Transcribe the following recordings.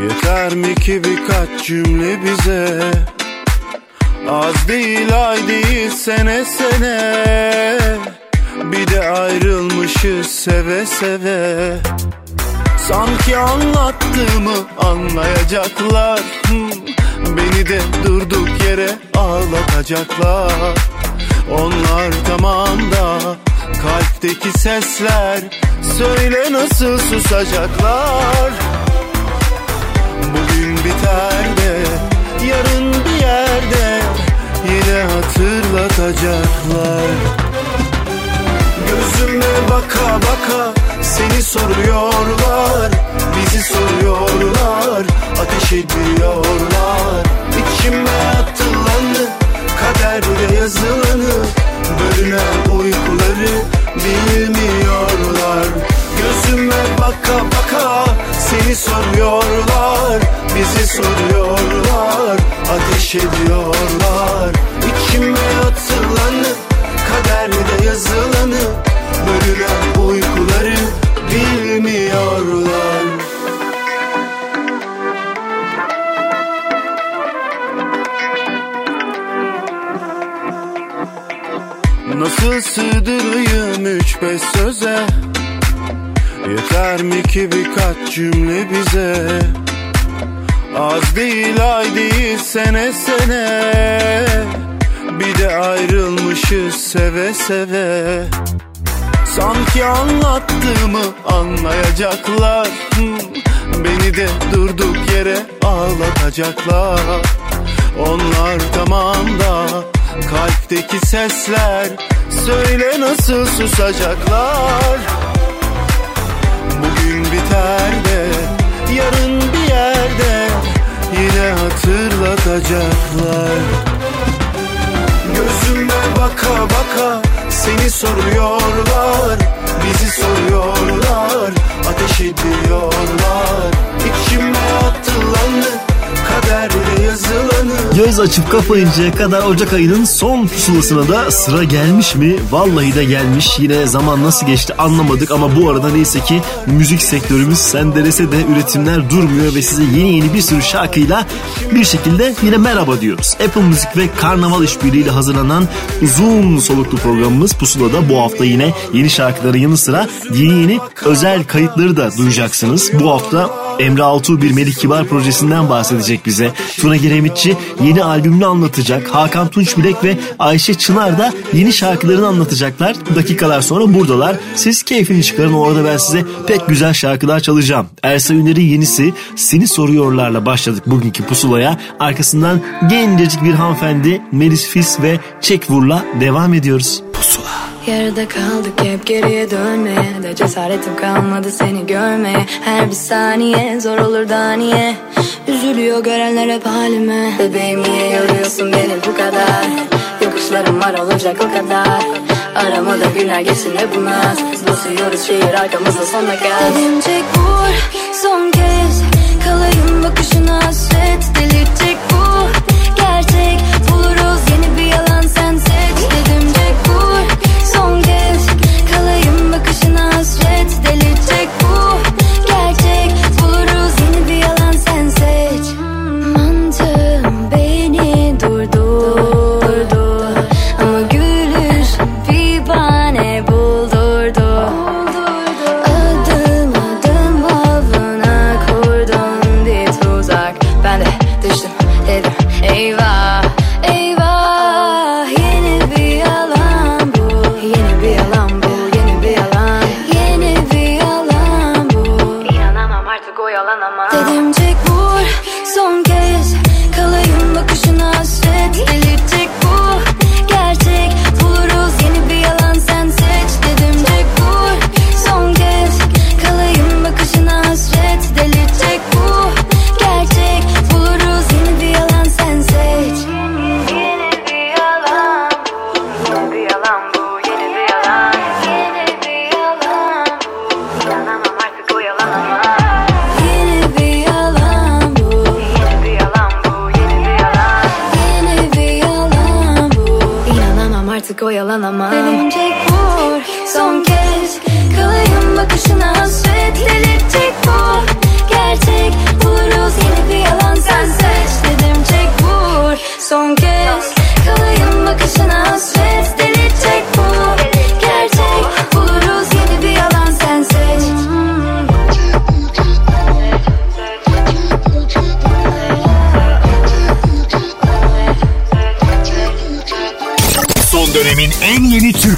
Yeter mi ki birkaç cümle bize? Az değil ay değil sene sene. Bir de ayrılmışız seve seve. Sanki anlattığımı anlayacaklar. Beni de durduk yere ağlatacaklar. Onlar tamam da kalpteki sesler Söyle nasıl susacaklar biter yarın bir yerde Yine hatırlatacaklar. Gözüme baka baka seni soruyorlar Bizi soruyorlar Ateş ediyorlar. İçime atılanı Kaderde yazılanı Bölünen uykuları Bilmiyorlar Gözüme baka baka Seni soruyorlar Bizi soruyorlar Ateş ediyorlar. İçime atılanı Kaderde yazılanı Bölünen uykuları Bilmiyorlar. Nasıl sığdırayım üç beş söze Yeter mi ki birkaç cümle bize? Az değil ay değil sene sene. Bir de ayrılmışız seve seve. Sanki anlattığımı anlayacaklar. Beni de durduk yere ağlatacaklar. Onlar tamam da kalpteki sesler Söyle nasıl susacaklar Bugün biter de yarın bir yerde Yine hatırlatacaklar. Gözüme baka baka seni soruyorlar Bizi soruyorlar Ateş ediyorlar. İçime yazılanı Göz açıp kapayıncaya kadar Ocak ayının son pusulasına da sıra gelmiş mi? Vallahi de gelmiş. Yine zaman nasıl geçti anlamadık ama bu arada neyse ki müzik sektörümüz sendelese de üretimler durmuyor ve size yeni yeni bir sürü şarkıyla bir şekilde yine merhaba diyoruz. Apple Müzik ve Karnaval işbirliğiyle hazırlanan uzun soluklu programımız Pusula'da bu hafta yine yeni şarkıların yanı sıra yeni yeni özel kayıtları da duyacaksınız. Bu hafta Emre Altuğ bir Melih Kibar projesinden bahsedecek bize. Tuna Giremitçi yeni albümünü anlatacak. Hakan Tunç Bilek ve Ayşe Çınar da yeni şarkılarını anlatacaklar. Dakikalar sonra buradalar. Siz keyfini çıkarın orada ben size pek güzel şarkılar çalacağım. Ersa Üner'in yenisi Seni Soruyorlarla başladık bugünkü pusulaya. Arkasından gencecik bir hanımefendi Melis Fis ve Çekvur'la devam ediyoruz. Yarıda kaldık hep geriye dönmeye De cesaretim kalmadı seni görmeye Her bir saniye zor olur da niye? Üzülüyor görenler hep halime. Bebeğim niye yoruyorsun beni bu kadar? Yokuşlarım var olacak o kadar. Aramada günler geçsin hep bu naz Basıyoruz şehir arkamızda sonuna gel Dedim çek vur son kez Kalayım bakışına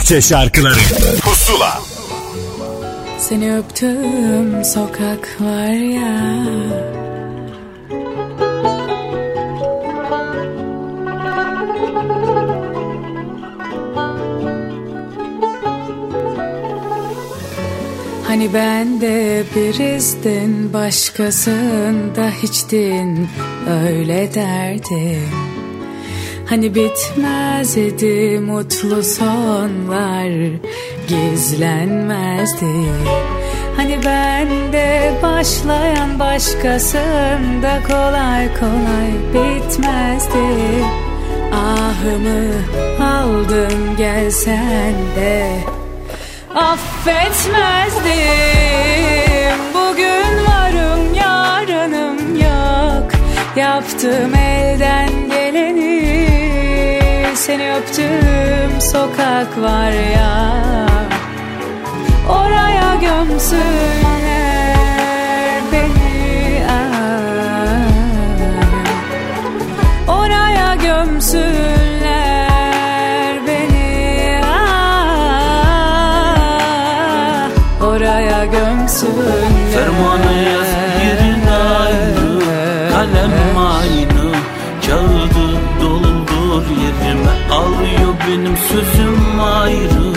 Türkçe şarkıları. Pusula. Seni öptüm sokak var ya. Hani ben de birizdin başkasında hiçtin. Öyle derdim Hani bitmezdi mutlu sonlar gizlenmezdi. Hani ben de başlayan başkasında kolay kolay bitmezdi. Ahımı aldın gelsen de. Affetmezdim Bugün varım yarınım yok. Yaptım elden Seni öptüm sokak var ya Oraya gömsünler beni ah. Oraya gömsünler beni ah. Oraya gömsünler Fermanı yaz yerin Kalem aynı Kağıdı doldur yerime Alıyor benim sözüm ayrı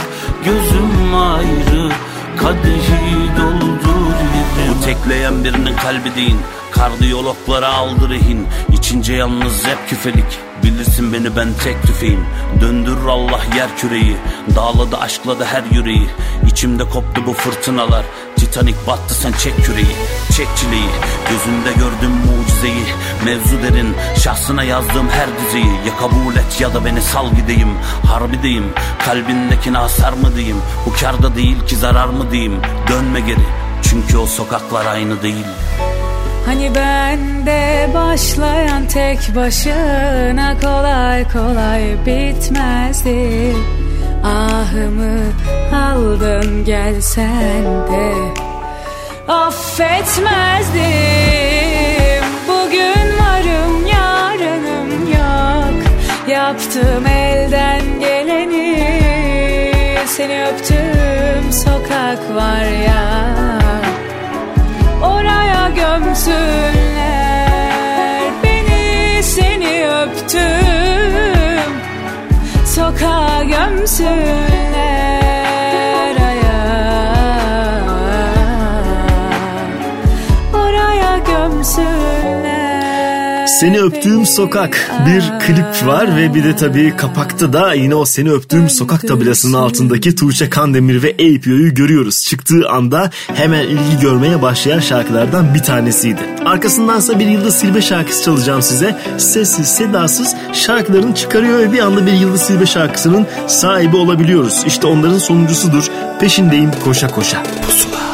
Gözüm ayrı. Kadehi doldur yerime Bu tekleyen birinin kalbi değil Kardiyologlara aldı rehin İçince yalnız hep küfelik Bilirsin beni ben tek tüfeğim. Döndürür Allah yer küreyi. Dağladı aşkladı her yüreği. İçimde koptu bu fırtınalar. Titanik battı sen çek küreği Çek çileyi. Gözünde gördüm mucizeyi. Mevzu derin. Şahsına yazdığım her dizeyi. Ya kabul et ya da beni sal gideyim. Harbideyim Kalbindekine hasar mı diyeyim? Bu karda değil ki zarar mı diyeyim? Dönme geri. Çünkü o sokaklar aynı değil Hani ben de başlayan tek başına kolay kolay bitmezdi. Ahımı aldın gelsen de affetmezdim. Bugün varım yarınım yok. Yaptım elden geleni Seni öptüm sokak var ya Oraya gömsünler beni seni öptüm. Sokağa gömsünler Seni öptüğüm sokak bir klip var ve bir de tabii kapakta da yine o seni öptüğüm sokak tabelasının altındaki Tuğçe Kandemir ve APO'yu görüyoruz. Çıktığı anda hemen ilgi görmeye başlayan şarkılardan bir tanesiydi. Arkasındansa bir Yıldız Silbe şarkısı çalacağım size. Sessiz sedasız şarkılarını çıkarıyor ve bir anda bir Yıldız Silbe şarkısının sahibi olabiliyoruz. İşte onların sonuncusudur. Peşindeyim koşa koşa. Pusula.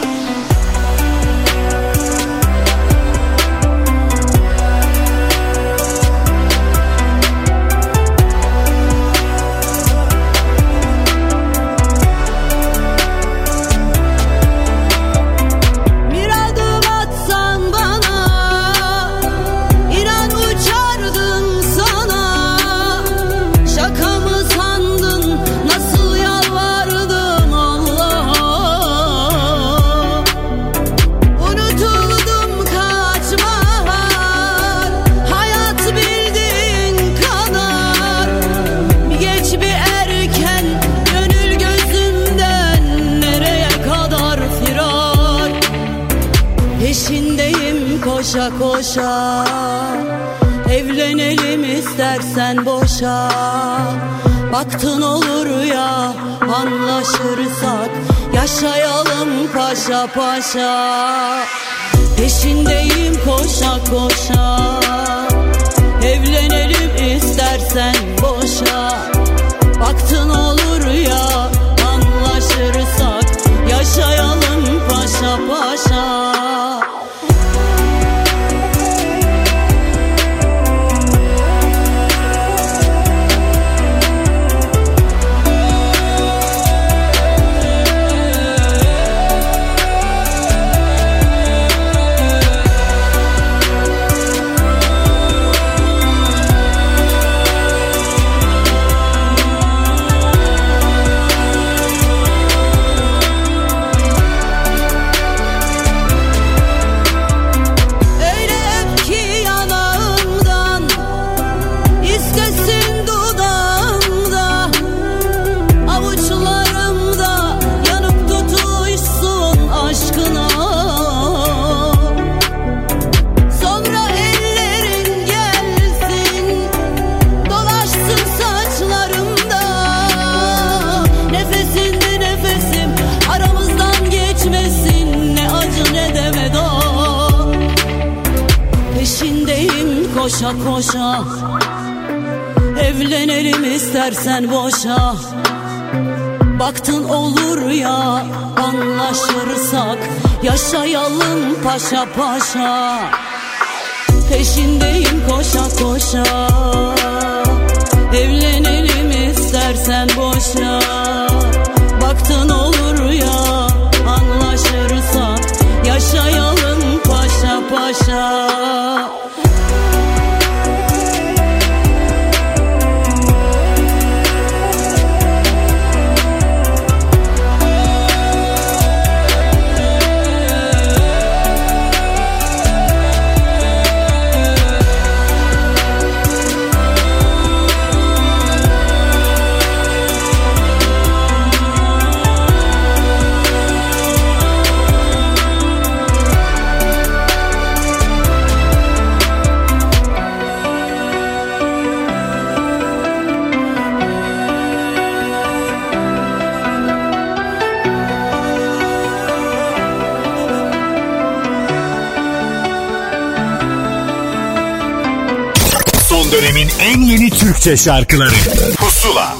Türkçe şarkıları. Pusula.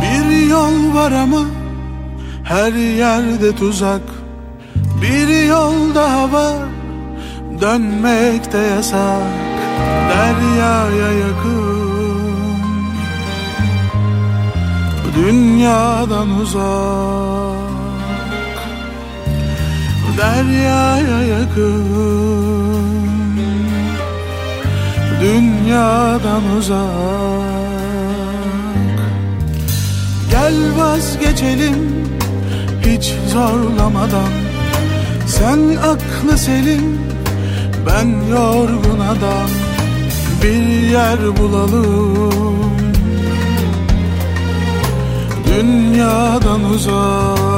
Bir yol var ama her yerde tuzak. Bir yol daha var dönmek de yasak. Deryaya yakın Dünyadan uzak Deryaya yakın. Dünyadan uzak. Gel vazgeçelim hiç zorlamadan. Sen aklı selim ben yorgun adam. Bir yer bulalım. Dünyadan uzak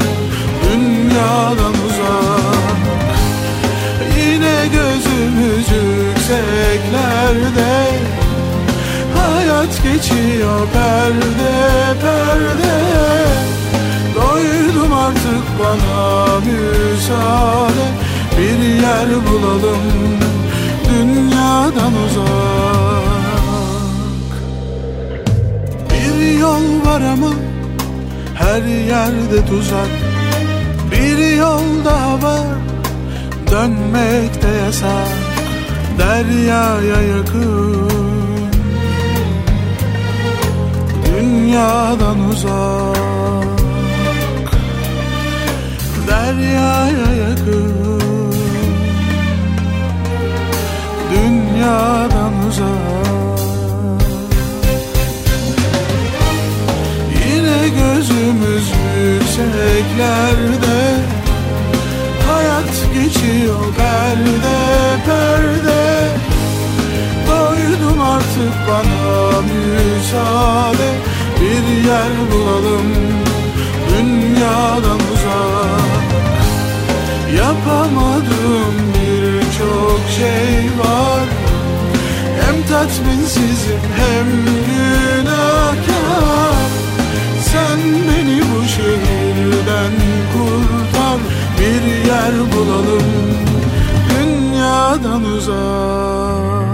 yükseklerde Hayat geçiyor perde perde. Doydum artık bana müsaade. Bir yer bulalım dünyadan uzak. Bir yol var ama her yerde tuzak. Bir yol daha var dönmek de yasak Deryaya yakın. Dünyadan uzak Deryaya yakın. Dünyadan uzak. Yine gözümüz yükseklerde. Hayat geçiyor perde perde artık bana müsaade Bir yer bulalım dünyadan uzak. Yapamadığım birçok şey var Hem tatminsizim hem günahkar. Sen beni bu şehirden kurtar Bir yer bulalım dünyadan uzak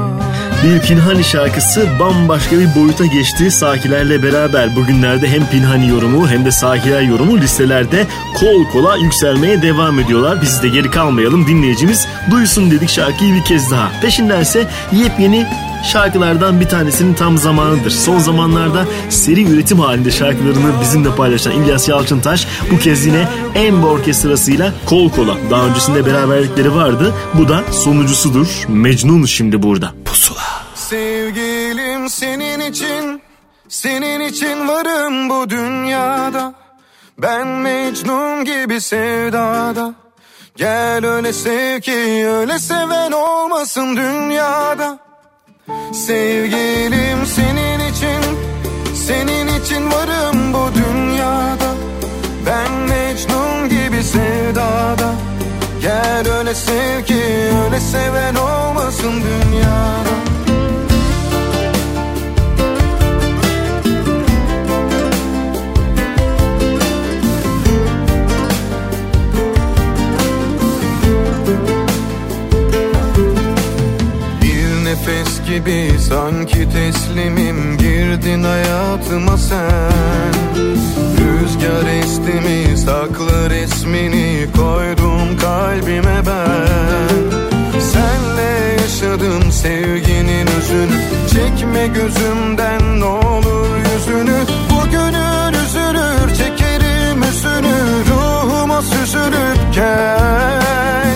Bir Pinhani şarkısı bambaşka bir boyuta geçti Sakilerle beraber bugünlerde hem Pinhani yorumu hem de Sakiler yorumu listelerde kol kola yükselmeye devam ediyorlar. Biz de geri kalmayalım dinleyicimiz duysun dedik şarkıyı bir kez daha. Peşindense yepyeni şarkılardan bir tanesinin tam zamanıdır. Son zamanlarda seri üretim halinde şarkılarını bizimle paylaşan İlyas Yalçıntaş bu kez yine Embo Orkestrası'yla kol kola. Daha öncesinde beraberlikleri vardı. Bu da sonuncusudur. Mecnun şimdi burada. Pusula. Sevgilim senin için, senin için varım bu dünyada. Ben Mecnun gibi sevdada. Gel öyle sev ki öyle seven olmasın dünyada. Sevgilim senin için Senin için varım bu dünyada. Ben Mecnun gibi sevdada. Gel öyle sev ki öyle seven olmasın dünyada. gibi sanki teslimim. Girdin hayatıma sen. Rüzgar esti saklı resmini koydum kalbime ben. Senle yaşadım sevginin özünü. Çekme gözümden ne olur yüzünü. Bugünün üzülür çekerim üzünü Ruhuma süzülüp gel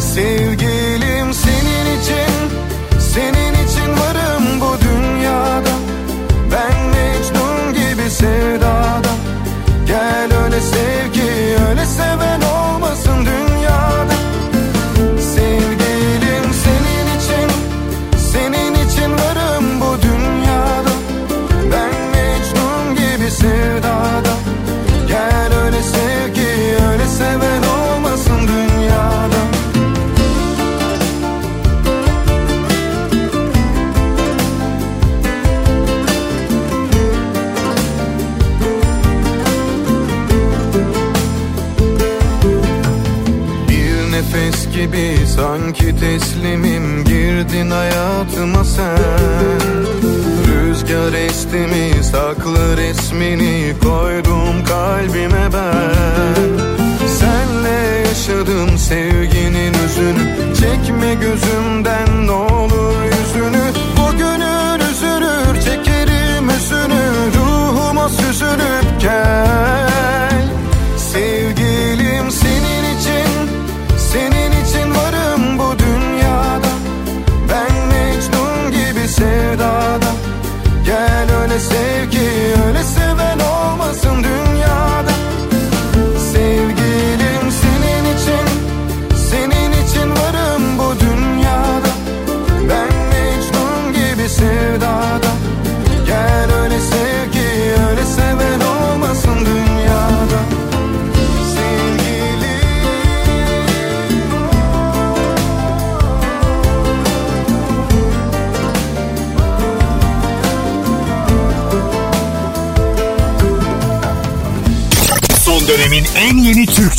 Sevgi comecei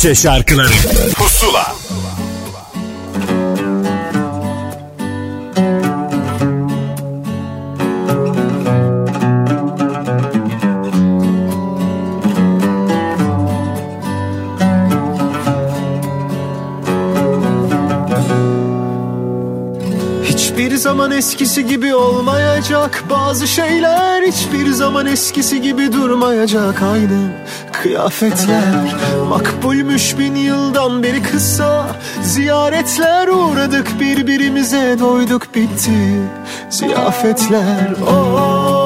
Türkçe şarkıları. Pusula. Zaman eskisi gibi olmayacak Bazı şeyler hiçbir zaman eskisi gibi durmayacak Aynı Kıyafetler. Makbulmüş bin yıldan beri kısa Ziyaretler uğradık. Birbirimize doyduk bitti Ziyafetler. Oh.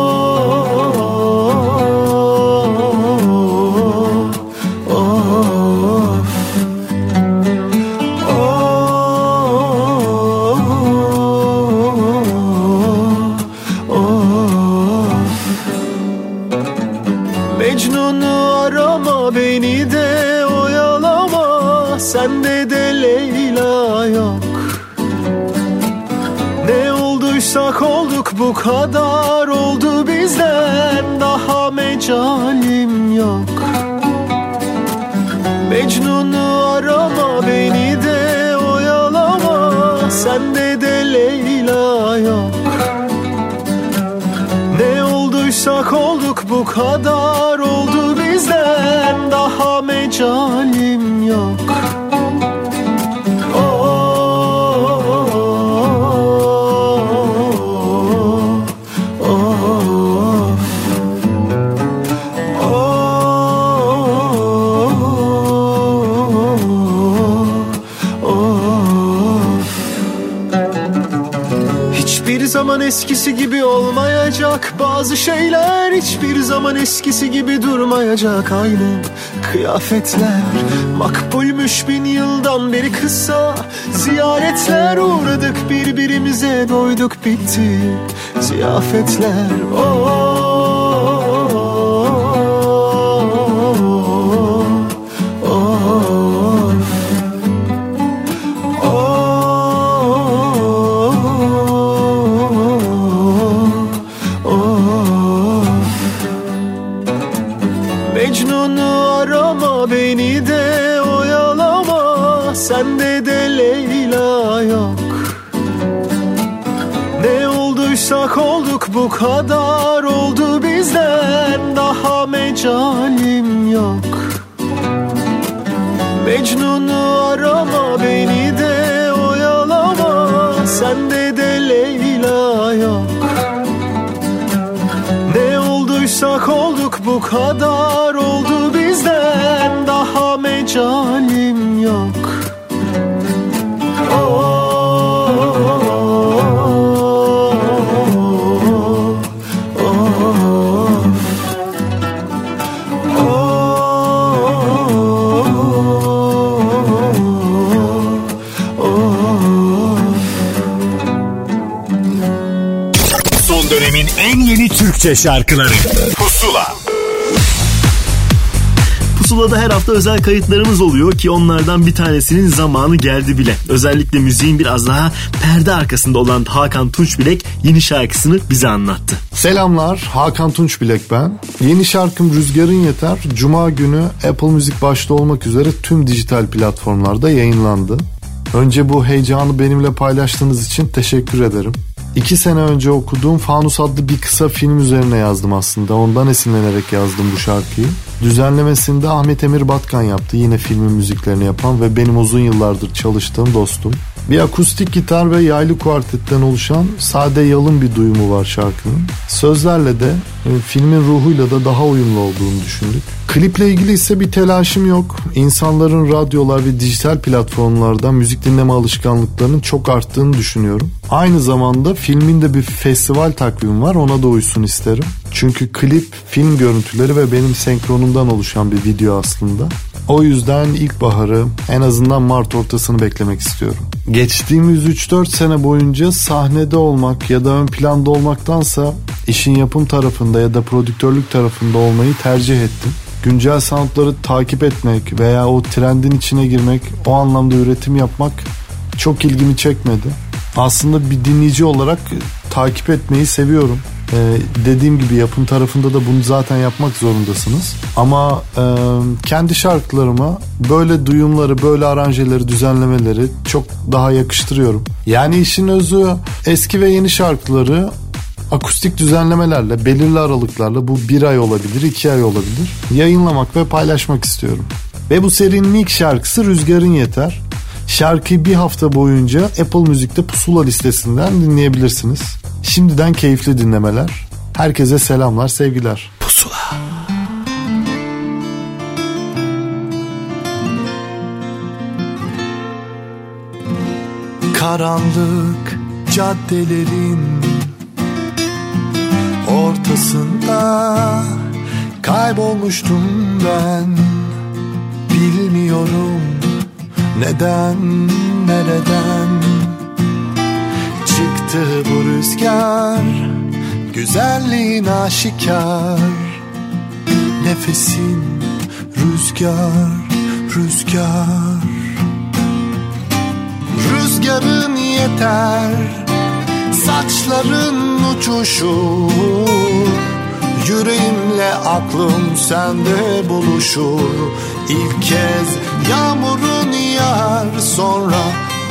hiçbir zaman eskisi gibi olmayacak. Bazı şeyler hiçbir zaman eskisi gibi durmayacak. Aynı kıyafetler makbulmüş bin yıldan beri kısa. Ziyaretler uğradık birbirimize doyduk bitti. Ziyafetler oh. Kadar oldu bizden. Daha mecalim yok. Türkçe şarkıları Pusula'da her hafta özel kayıtlarımız oluyor ki onlardan bir tanesinin zamanı geldi bile. Özellikle müziğin biraz daha perde arkasında olan Hakan Tunçbilek yeni şarkısını bize anlattı. Selamlar Hakan Tunç ben. Yeni şarkım Rüzgarın Yeter Cuma günü Apple Müzik başta olmak üzere tüm dijital platformlarda yayınlandı. Önce bu heyecanı benimle paylaştığınız için teşekkür ederim. İki sene önce okuduğum Fanus adlı bir kısa film üzerine yazdım aslında. Ondan esinlenerek yazdım bu şarkıyı. Düzenlemesinde Ahmet Emir Batkan yaptı. Yine filmin müziklerini yapan ve benim uzun yıllardır çalıştığım dostum. Bir akustik gitar ve yaylı kuartetten oluşan sade yalın bir duyumu var şarkının. Sözlerle de e, filmin ruhuyla da daha uyumlu olduğunu düşündük. Kliple ilgili ise bir telaşım yok. İnsanların radyolar ve dijital platformlarda müzik dinleme alışkanlıklarının çok arttığını düşünüyorum. Aynı zamanda filmin de bir festival takvimi var ona da uysun isterim. Çünkü klip, film görüntüleri ve benim senkronumdan oluşan bir video aslında. O yüzden ilkbaharı en azından Mart ortasını beklemek istiyorum. Geçtiğimiz 3-4 sene boyunca sahnede olmak ya da ön planda olmaktansa işin yapım tarafında ya da prodüktörlük tarafında olmayı tercih ettim. Güncel soundları takip etmek veya o trendin içine girmek, o anlamda üretim yapmak çok ilgimi çekmedi. Aslında bir dinleyici olarak takip etmeyi seviyorum. Ee, dediğim gibi yapım tarafında da bunu zaten yapmak zorundasınız. Ama e, kendi şarkılarıma böyle duyumları, böyle aranjeleri, düzenlemeleri çok daha yakıştırıyorum. Yani işin özü eski ve yeni şarkıları akustik düzenlemelerle, belirli aralıklarla bu bir ay olabilir, iki ay olabilir. Yayınlamak ve paylaşmak istiyorum. Ve bu serinin ilk şarkısı Rüzgarın Yeter. Şarkıyı bir hafta boyunca Apple Müzik'te Pusula listesinden dinleyebilirsiniz. Şimdiden keyifli dinlemeler. Herkese selamlar, sevgiler. Pusula. Karanlık caddelerin ortasında kaybolmuştum ben Bilmiyorum neden nereden çıktı bu rüzgar Güzelliğin aşikar. Nefesin rüzgar rüzgar. Rüzgarın yeter Saçların uçuşur Yüreğimle aklım sende buluşur İlk kez yağmurun yağar Sonra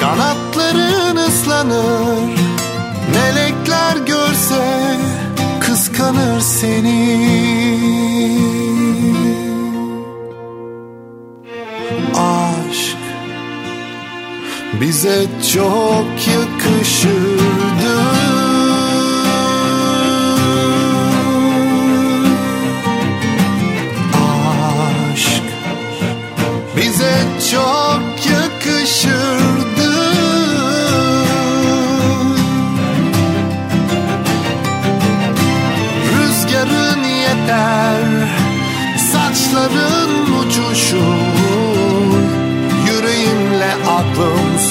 kanatların ıslanır Melekler görse kıskanır seni. Aşk bize çok yakışırdı. Aşk bize çok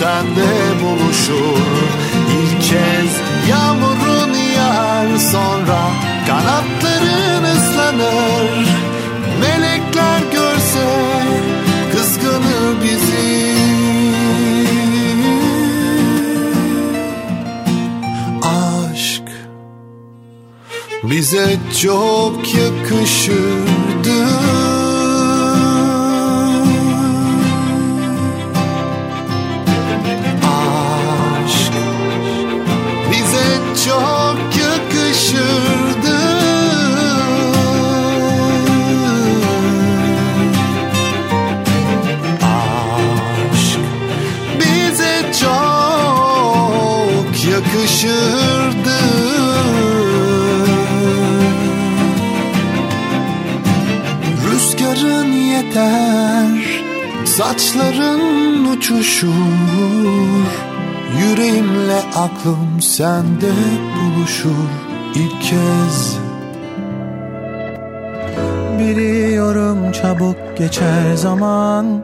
sende buluşur. İlk kez yağmurun yağar sonra kanatların ıslanır. Melekler görse kıskanır bizi. Aşk bize çok yakışırdı yakışırdı Rüzgarın yeter Saçların uçuşur. Yüreğimle aklım sende buluşur ilk kez. Biliyorum çabuk geçer zaman.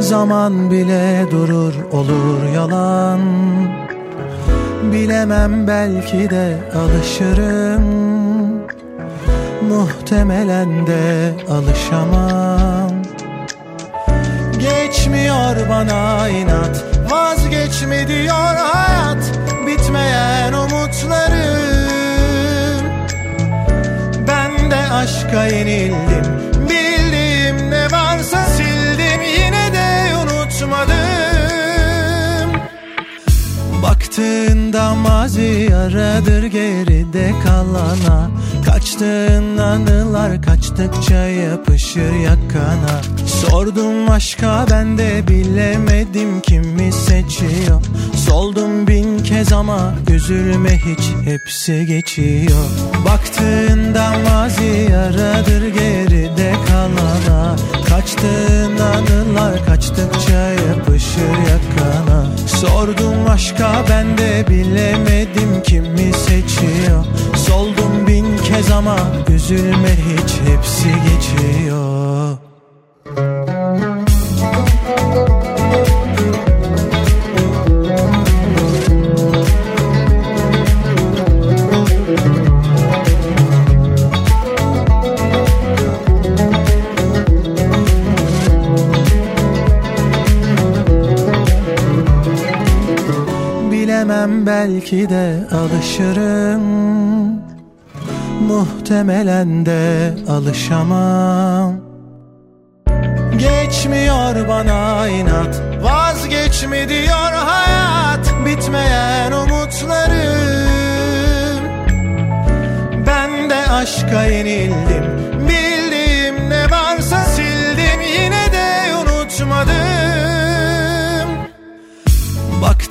Zaman bile durur olur yalan Bilemem belki de alışırım. Muhtemelen de alışamam. Geçmiyor bana inat Vazgeçme diyor hayat. Bitmeyen umutlarım. Ben de aşka yenildim Baktığında mazi yaradır geride kalana. Kaçtığın anılar kaçtıkça yapışır yakana. Sordum aşka ben de bilemedim kimi seçiyor. Soldum bin kez ama üzülme hiç hepsi geçiyor. Baktığında mazi yaradır geride kalana Kaçtığın anılar kaçtıkça yapışır yakana. Sordum aşka ben de bilemedim kimi seçiyor. Soldum bin kez ama üzülme hiç hepsi geçiyor Bilemem belki de alışırım. Muhtemelen de alışamam. Geçmiyor bana inat Vazgeçme diyor hayat. Bitmeyen umutlarım. Ben de aşka yenildim Bildiğim ne varsa sildim. Yine de unutmadım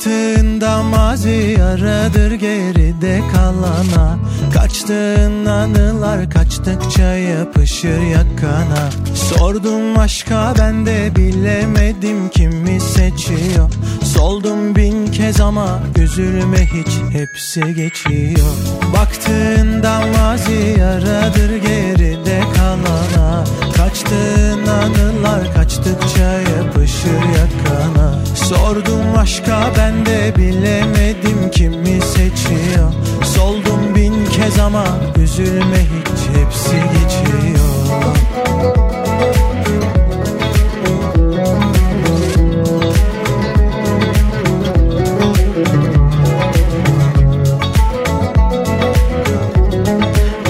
Baktığında mazi yaradır geride kalana. Kaçtığın anılar kaçtıkça yapışır yakana. Sordum aşka ben de bilemedim kimi seçiyor. Soldum bin kez ama üzülme hiç hepsi geçiyor. Baktığında mazi yaradır geride kalana Kaçtığın anılar kaçtıkça yapışır yakana. Sordum aşka ben de bilemedim kimi seçiyor. Soldum bin kez ama üzülme hiç hepsi geçiyor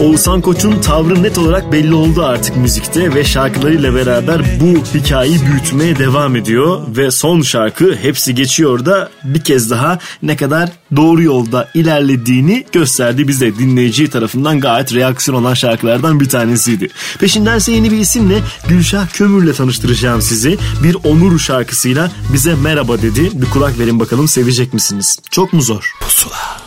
Oğuzhan Koç'un tavrı net olarak belli oldu artık müzikte ve şarkılarıyla beraber bu hikayeyi büyütmeye devam ediyor ve son şarkı hepsi geçiyor da bir kez daha ne kadar doğru yolda ilerlediğini gösterdi bize dinleyici tarafından gayet reaksiyon olan şarkılardan bir tanesiydi. Peşindense yeni bir isimle Gülşah Kömür'le tanıştıracağım sizi. Bir Onur şarkısıyla bize merhaba dedi. Bir kulak verin bakalım sevecek misiniz? Çok mu zor? Pusula.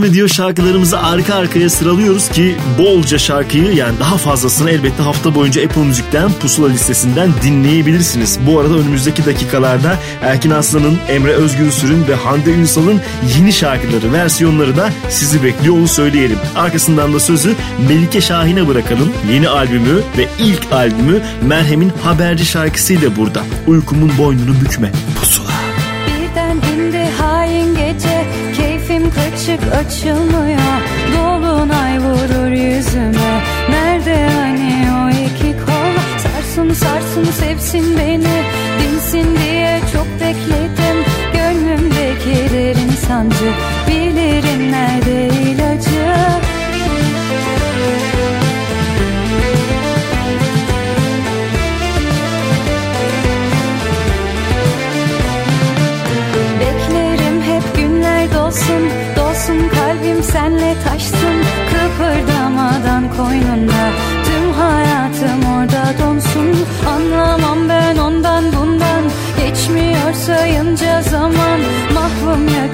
devam ediyor. Şarkılarımızı arka arkaya sıralıyoruz ki bolca şarkıyı yani daha fazlasını elbette hafta boyunca Apple Müzik'ten Pusula listesinden dinleyebilirsiniz. Bu arada önümüzdeki dakikalarda Erkin Aslan'ın, Emre Özgünsür'ün ve Hande Ünsal'ın yeni şarkıları, versiyonları da sizi bekliyor onu söyleyelim. Arkasından da sözü Melike Şahin'e bırakalım. Yeni albümü ve ilk albümü Merhem'in Haberci şarkısıyla burada. Uykumun boynunu bükme. ışık açılmıyor. Dolunay vurur yüzüme. Nerede hani o iki kol? Sarsın sarsın sevsin beni. Dinsin diye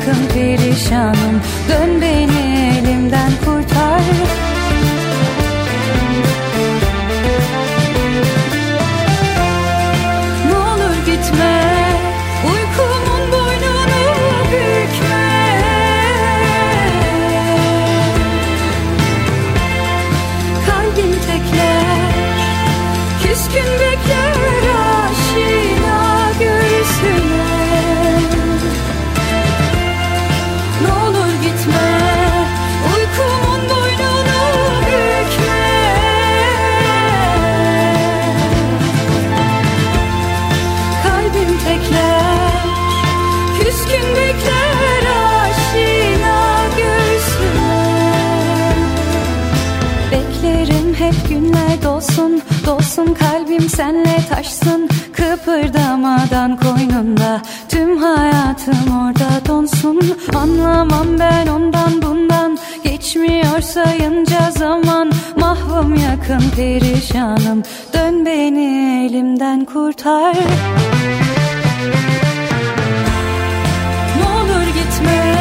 bakın perişanım. Dön beni olsun kalbim senle taşsın Kıpırdamadan koynunda Tüm hayatım orada donsun. Anlamam ben ondan bundan. Geçmiyor sayınca zaman. Mahvum yakın perişanım. Dön beni elimden kurtar. Ne olur gitme.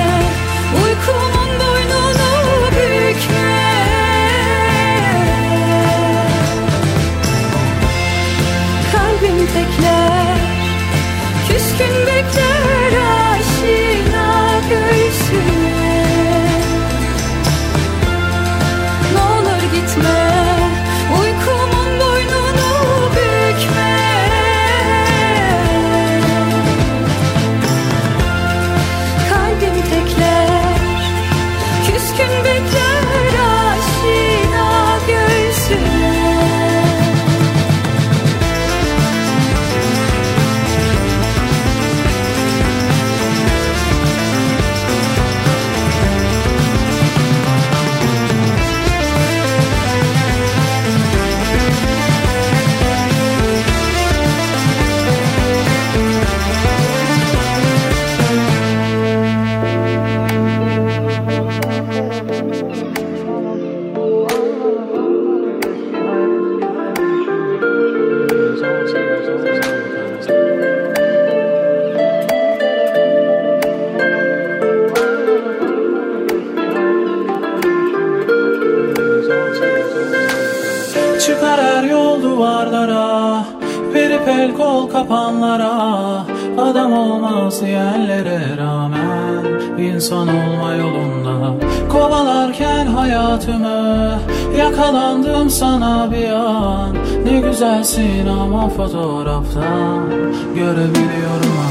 İnsan olma yolunda. Kovalarken hayatımı Yakalandım sana bir an. Ne güzelsin ama fotoğraftan Görebiliyorum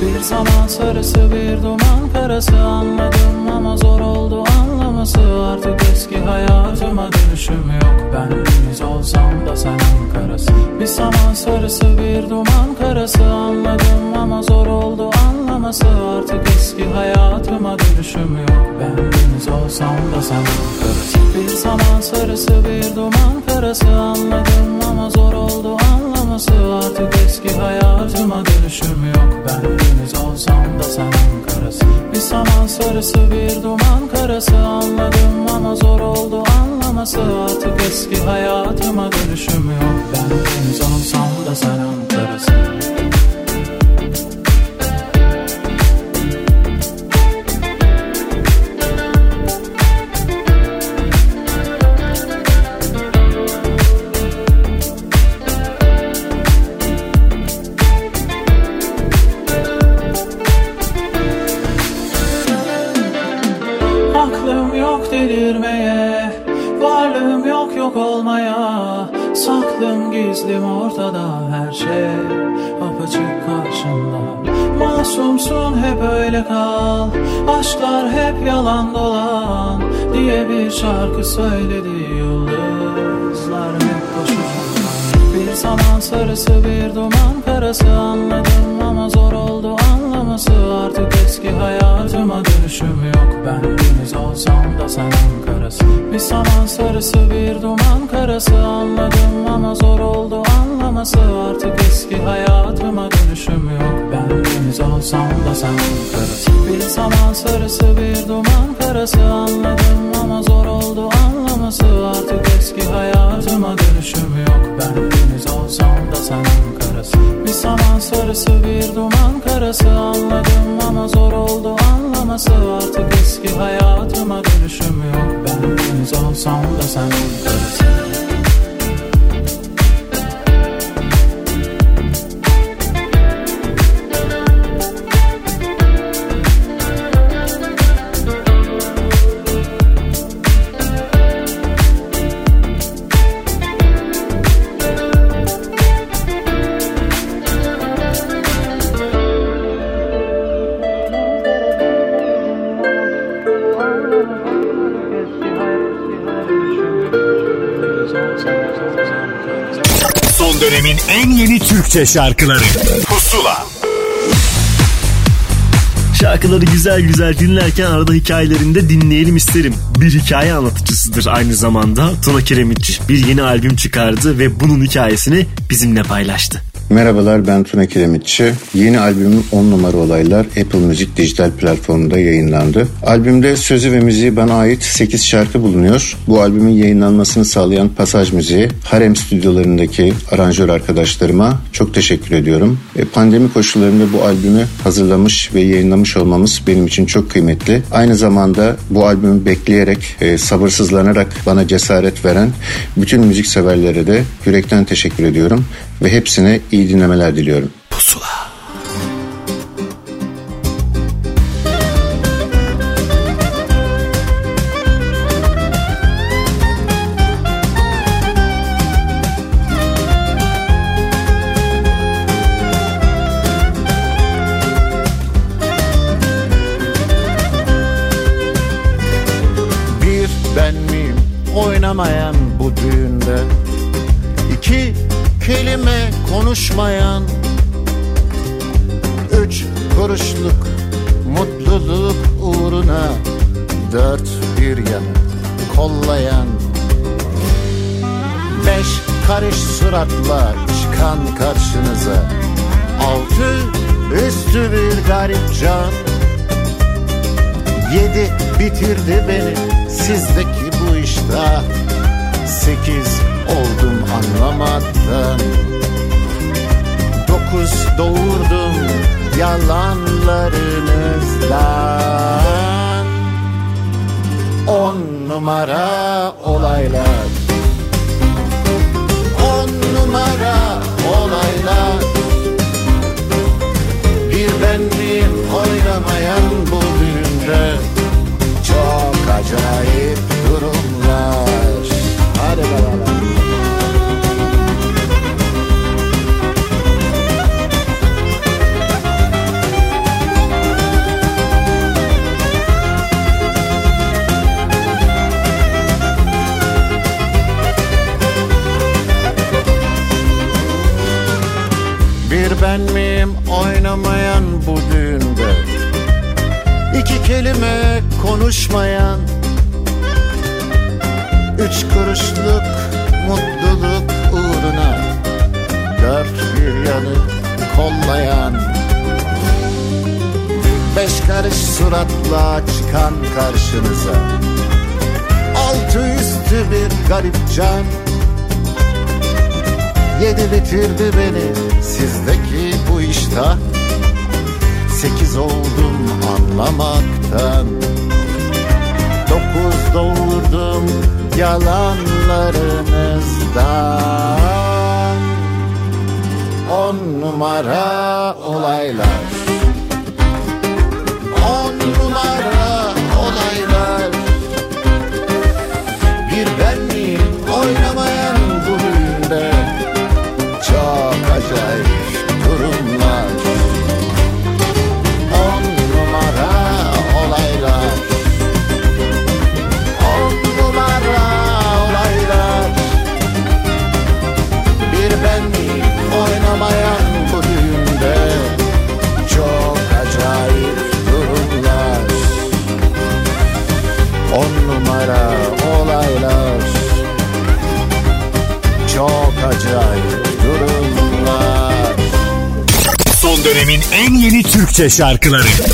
Bir zaman sarısı bir duman karası. Anladım ama zor oldu anlaması. Artık eski hayatıma dönüşüm yok. Ben deniz olsam da sen karası. Bir zaman sarısı bir duman karası. Anladım ama zor oldu anlaması. Artık eski hayatıma dönüşüm yok. Ben deniz olsam da sen karası. Bir zaman sarısı bir duman karası. Anladım ama zor oldu anlaması Artık eski hayatıma dönüşüm yok Ben deniz olsam da sen karası. Bir zaman sarısı bir duman karası. Anladım ama zor oldu anlaması. Artık eski hayatıma dönüşüm yok Ben deniz olsam da sen karası hep yalan dolan Diye bir şarkı söyledi boşuna Bir zaman sarısı bir duman karası. Anladım ama zor oldu anlaması. Artık eski hayatıma dönüşüm yok. Ben deniz olsam da sen karası. Bir zaman sarısı bir duman karası. Anladım ama zor oldu anlaması. Artık eski hayatıma dönüşüm yok. Ben deniz olsam da sen karası. Bir zaman sarısı bir duman karası. Anladım ama zor oldu anlaması. Artık eski hayatıma dönüşüm yok. Ben deniz olsam da sen karası. Bir zaman sarısı bir duman karası. Anladım ama zor oldu anlaması. Artık eski hayatıma dönüşüm yok. Ben deniz olsam da sen karası Türkçe şarkıları Pusula Şarkıları güzel güzel dinlerken arada hikayelerini de dinleyelim isterim. Bir hikaye anlatıcısıdır aynı zamanda. Tuna Kiremiç bir yeni albüm çıkardı ve bunun hikayesini bizimle paylaştı. Merhabalar ben Tuna Kiremitçi. Yeni albümüm 10 numara olaylar Apple Müzik dijital platformunda yayınlandı. Albümde sözü ve müziği bana ait 8 şarkı bulunuyor. Bu albümün yayınlanmasını sağlayan Pasaj Müziği, Harem stüdyolarındaki aranjör arkadaşlarıma çok teşekkür ediyorum. E, Pandemi koşullarında bu albümü hazırlamış ve yayınlamış olmamız benim için çok kıymetli. Aynı zamanda bu albümü bekleyerek, e, sabırsızlanarak bana cesaret veren bütün müzik severlere de yürekten teşekkür ediyorum ve hepsine iyi dinlemeler diliyorum. Pusula suratla çıkan karşınıza. Altı üstü bir garip can. Yedi bitirdi beni sizdeki bu iştah. Sekiz oldum anlamadan Dokuz doğurdum yalanlarınızdan. On numara olaylar já Türkçe şarkıları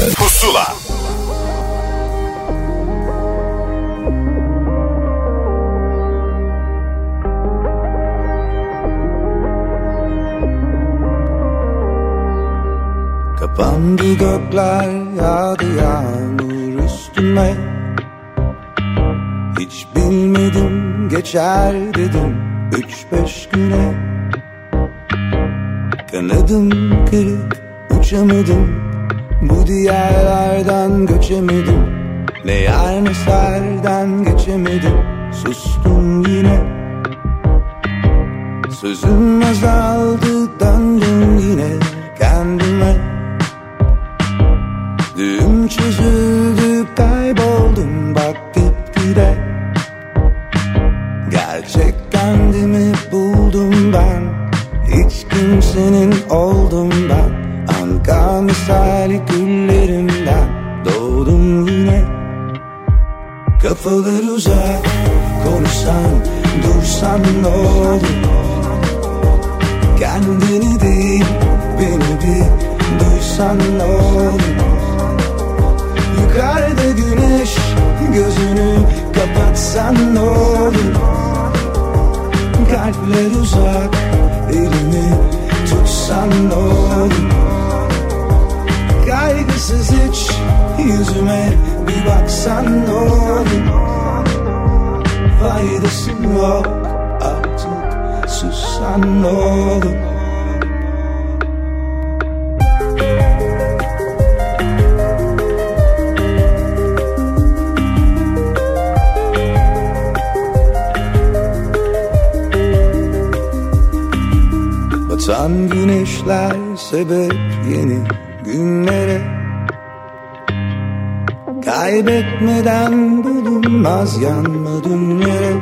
sussan ne olur Batan güneşler sebep yeni günlere. Kaybetmeden bulunmaz yanmadın yere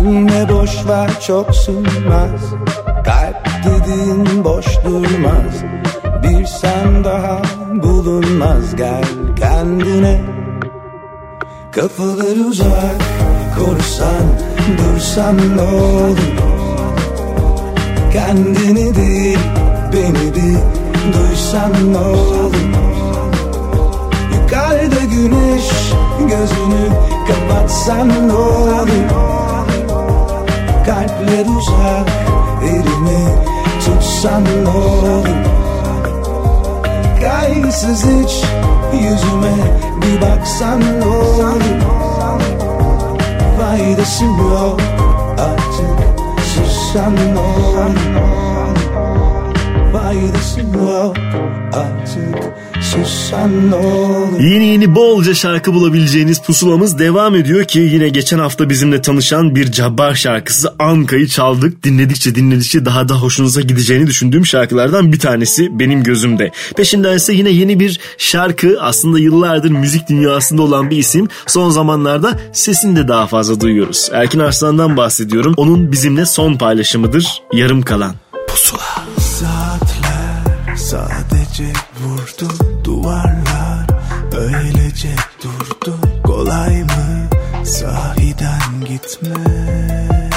Üzülme boş ver çok sürmez. Kalp dediğin boş durmaz. Bir sen daha bulunmaz. Gel kendine. Kafalar uzak konuşsan dursan ne olur? Kendini değil beni bir duysan ne olur? Yukarıda güneş gözünü kapatsan ne olur Kalpler uzak elimi tutsan ne olur? Kaygısız hiç yüzüme bir baksan ne olur? Faydası yok artık sussan ne olur? Faydası yok artık Yeni yeni bolca şarkı bulabileceğiniz pusulamız devam ediyor ki yine geçen hafta bizimle tanışan bir Cabbar şarkısı Anka'yı çaldık. Dinledikçe dinledikçe daha da hoşunuza gideceğini düşündüğüm şarkılardan bir tanesi benim gözümde. Peşinden ise yine yeni bir şarkı aslında yıllardır müzik dünyasında olan bir isim. Son zamanlarda sesini de daha fazla duyuyoruz. Erkin Arslan'dan bahsediyorum. Onun bizimle son paylaşımıdır. Yarım kalan. Pusula. Saatler Sadece vurdu duvarlar Öylece durdu. Kolay mı Sahiden gitmek?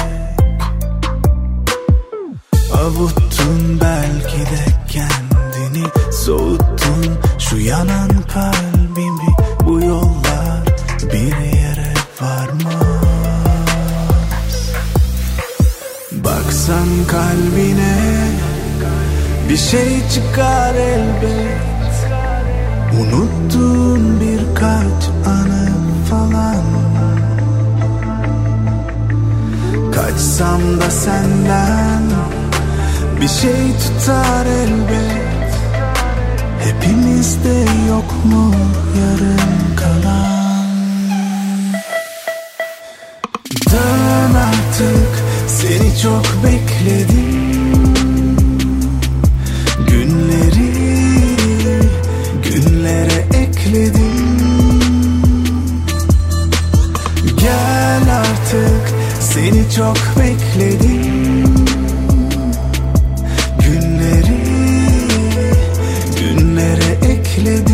Avuttun belki de kendini Soğuttun şu yanan kalbimi. Bu yollar bir yere varmaz. Baksan kalbine bir şey çıkar elbet. Unuttuğun birkaç anı falan. Kaçsam da senden Bir şey tutar elbet. Hepimizde yok mu yarın kalan? Dön artık seni çok bekledim. Günleri günlere ekledim. Gel artık seni çok bekledim. Günleri günlere ekledim.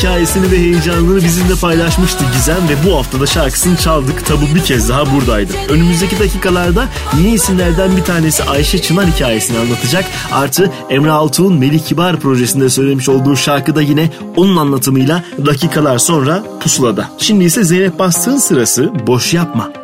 hikayesini ve heyecanını bizimle paylaşmıştı Gizem ve bu hafta da şarkısını çaldık. Tabu bir kez daha buradaydı. Önümüzdeki dakikalarda yeni isimlerden bir tanesi Ayşe Çınar hikayesini anlatacak. Artı Emre Altuğ'un Melih Kibar projesinde söylemiş olduğu şarkıda yine onun anlatımıyla dakikalar sonra pusulada. Şimdi ise Zeynep Bastık'ın sırası Boş Yapma.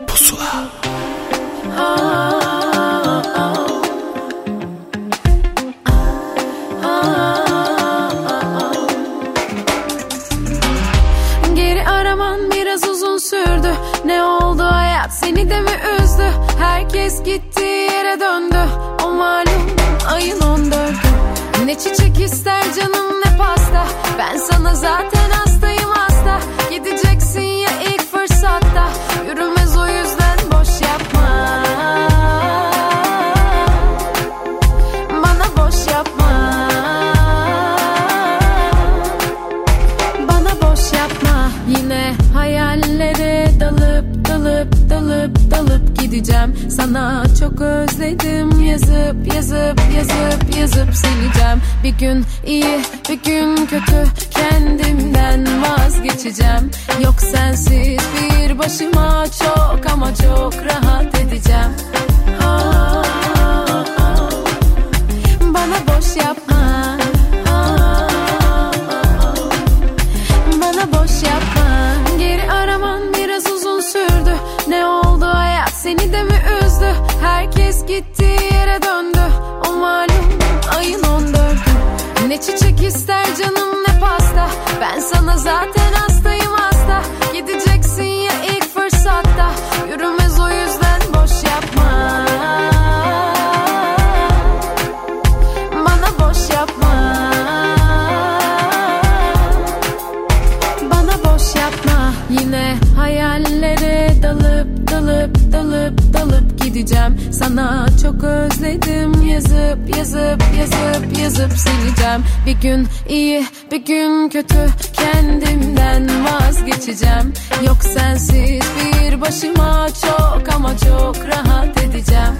Çok ama çok rahat edeceğim.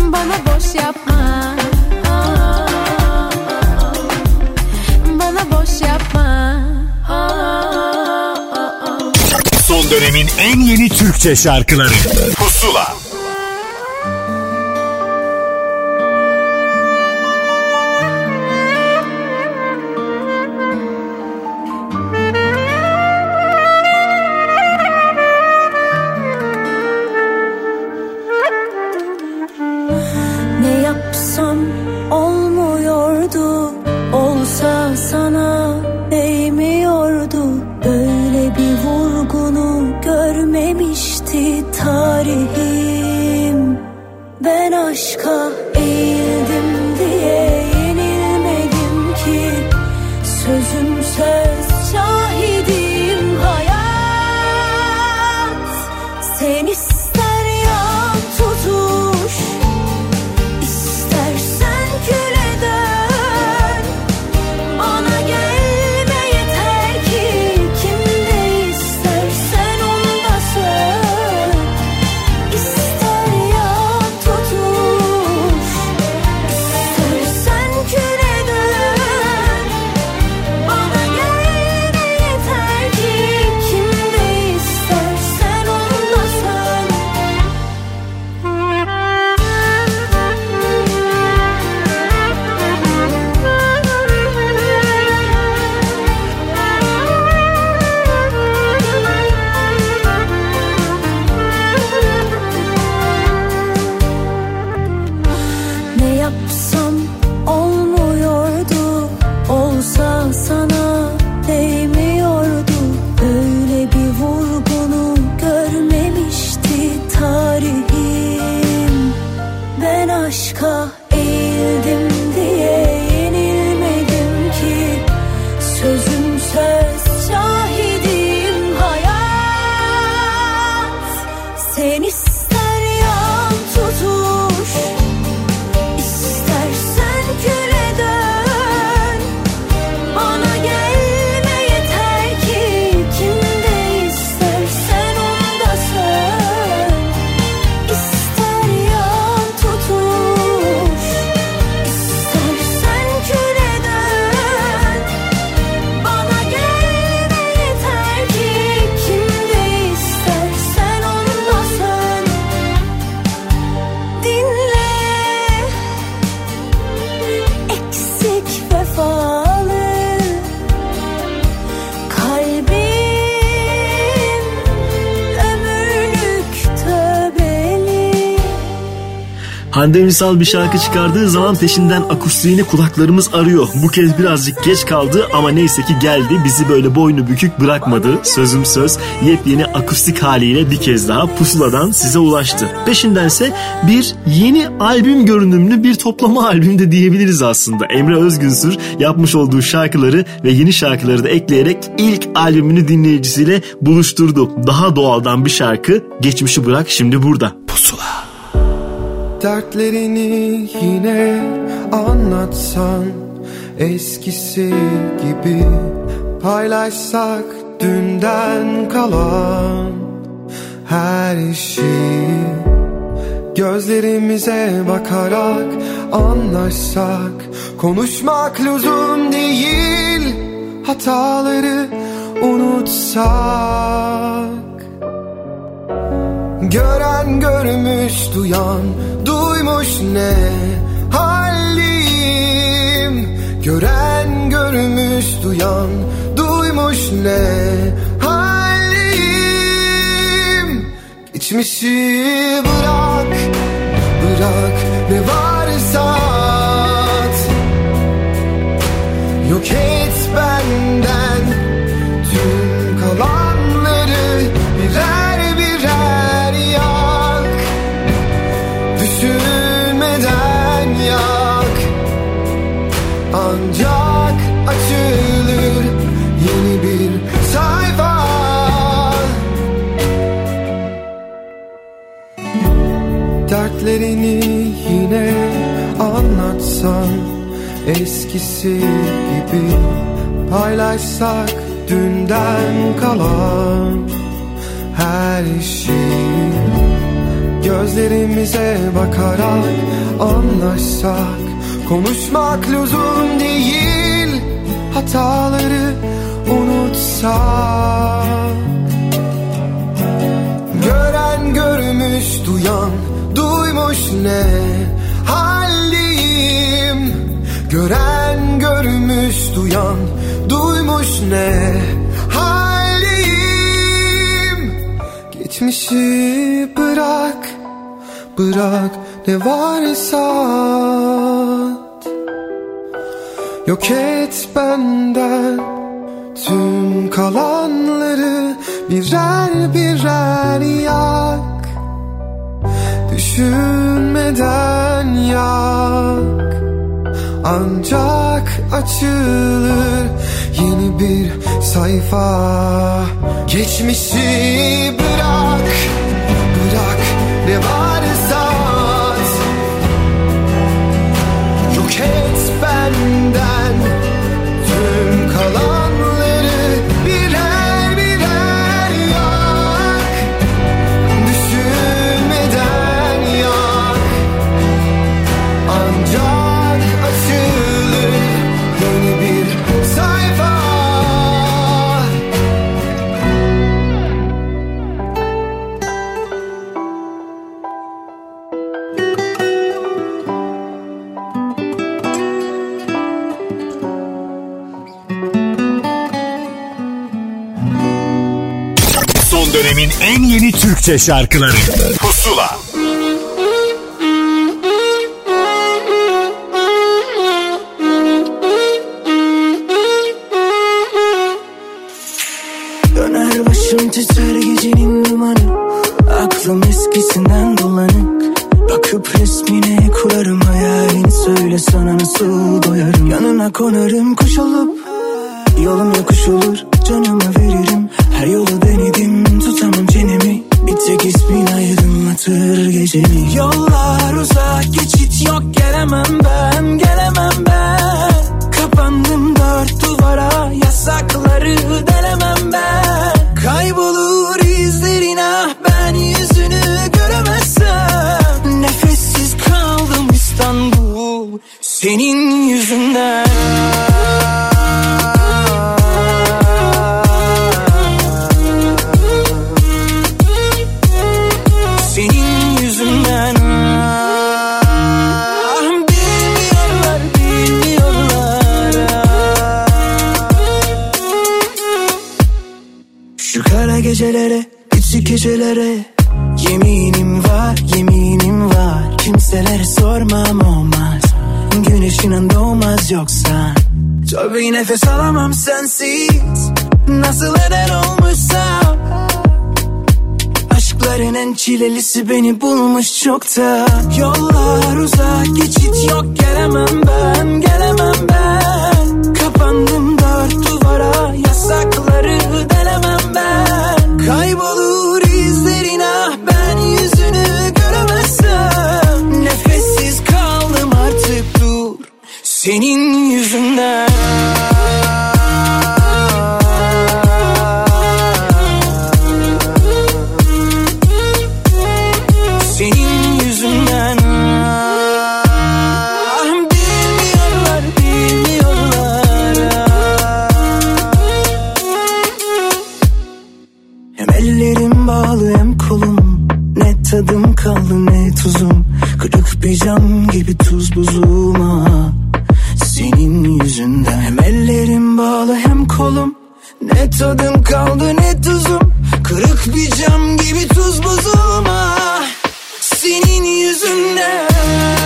Bana boş yapma. Bana boş yapma. Son dönemin en yeni Türkçe şarkıları. Pusula. Hande Ünsal bir şarkı çıkardığı zaman peşinden akustiğini kulaklarımız arıyor. Bu kez birazcık geç kaldı ama neyse ki geldi. Bizi böyle boynu bükük bırakmadı. Sözüm söz yepyeni akustik haliyle bir kez daha pusuladan size ulaştı. Peşindense bir yeni albüm görünümlü bir toplama albüm de diyebiliriz aslında. Emre Özgünsür yapmış olduğu şarkıları ve yeni şarkıları da ekleyerek ilk albümünü dinleyicisiyle buluşturdu. Daha doğaldan bir şarkı geçmişi bırak şimdi burada. Pusula. Dertlerini yine anlatsan. Eskisi gibi paylaşsak dünden kalan her şeyi Gözlerimize bakarak anlaşsak. Konuşmak lüzum değil hataları unutsak. Gören görmüş duyan duymuş ne halim? Gören görmüş duyan duymuş ne halim? Geçmişi bırak bırak ne varsa at. Yok et benden Dertlerini yine anlatsan Eskisi gibi paylaşsak dünden kalan her şeyi Gözlerimize bakarak anlaşsak Konuşmak lüzum değil hataları unutsak. Gören görmüş duyan duymuş ne halim Gören görmüş duyan duymuş ne halim Geçmişi bırak bırak ne varsa. Yok et benden tüm kalanları birer birer yak Düşünmeden yak. Ancak açılır yeni bir sayfa. Geçmişi bırak Bırak ne varsa at. Yok et benden en yeni Türkçe şarkıları. Pusula. Döner başım titrer gecenin dumanı. Aklım eskisinden dolanık. Bakıp resmine kurarım hayalini söyle sana nasıl doyarım. Yanına konarım kuş olup. Yolum yokuş olur canımı veririm. Her yolu denedim tutamam tek ismin aydınlatır gecemi Yollar uzak geçit yok gelemem ben Gelemem ben. Kapandım dört duvara Yasakları delemem ben. Kaybolur izlerin ah ben yüzünü göremezsem. Nefessiz kaldım İstanbul Senin yüzünden Güneşin doğmaz yoksa. Tabii nefes alamam sensiz. Nasıl eder olmuşsam Aşkların en çilelisi beni bulmuş çokta. Yollar uzak geçit yok gelemem ben Gelemem ben. Kapandım dört duvara Yasakları delemem ben. Kaybolur Senin yüzünden. Senin yüzünden. Ah, Bilmiyorlar, bilmiyorlar. Hem ellerim bağlı hem kolum. Ne tadım kaldı ne tuzum. Kırık bir cam gibi tuz buzum hem kolum Ne tadım kaldı ne tuzum. Kırık bir cam gibi tuz buzum ah. Senin yüzünden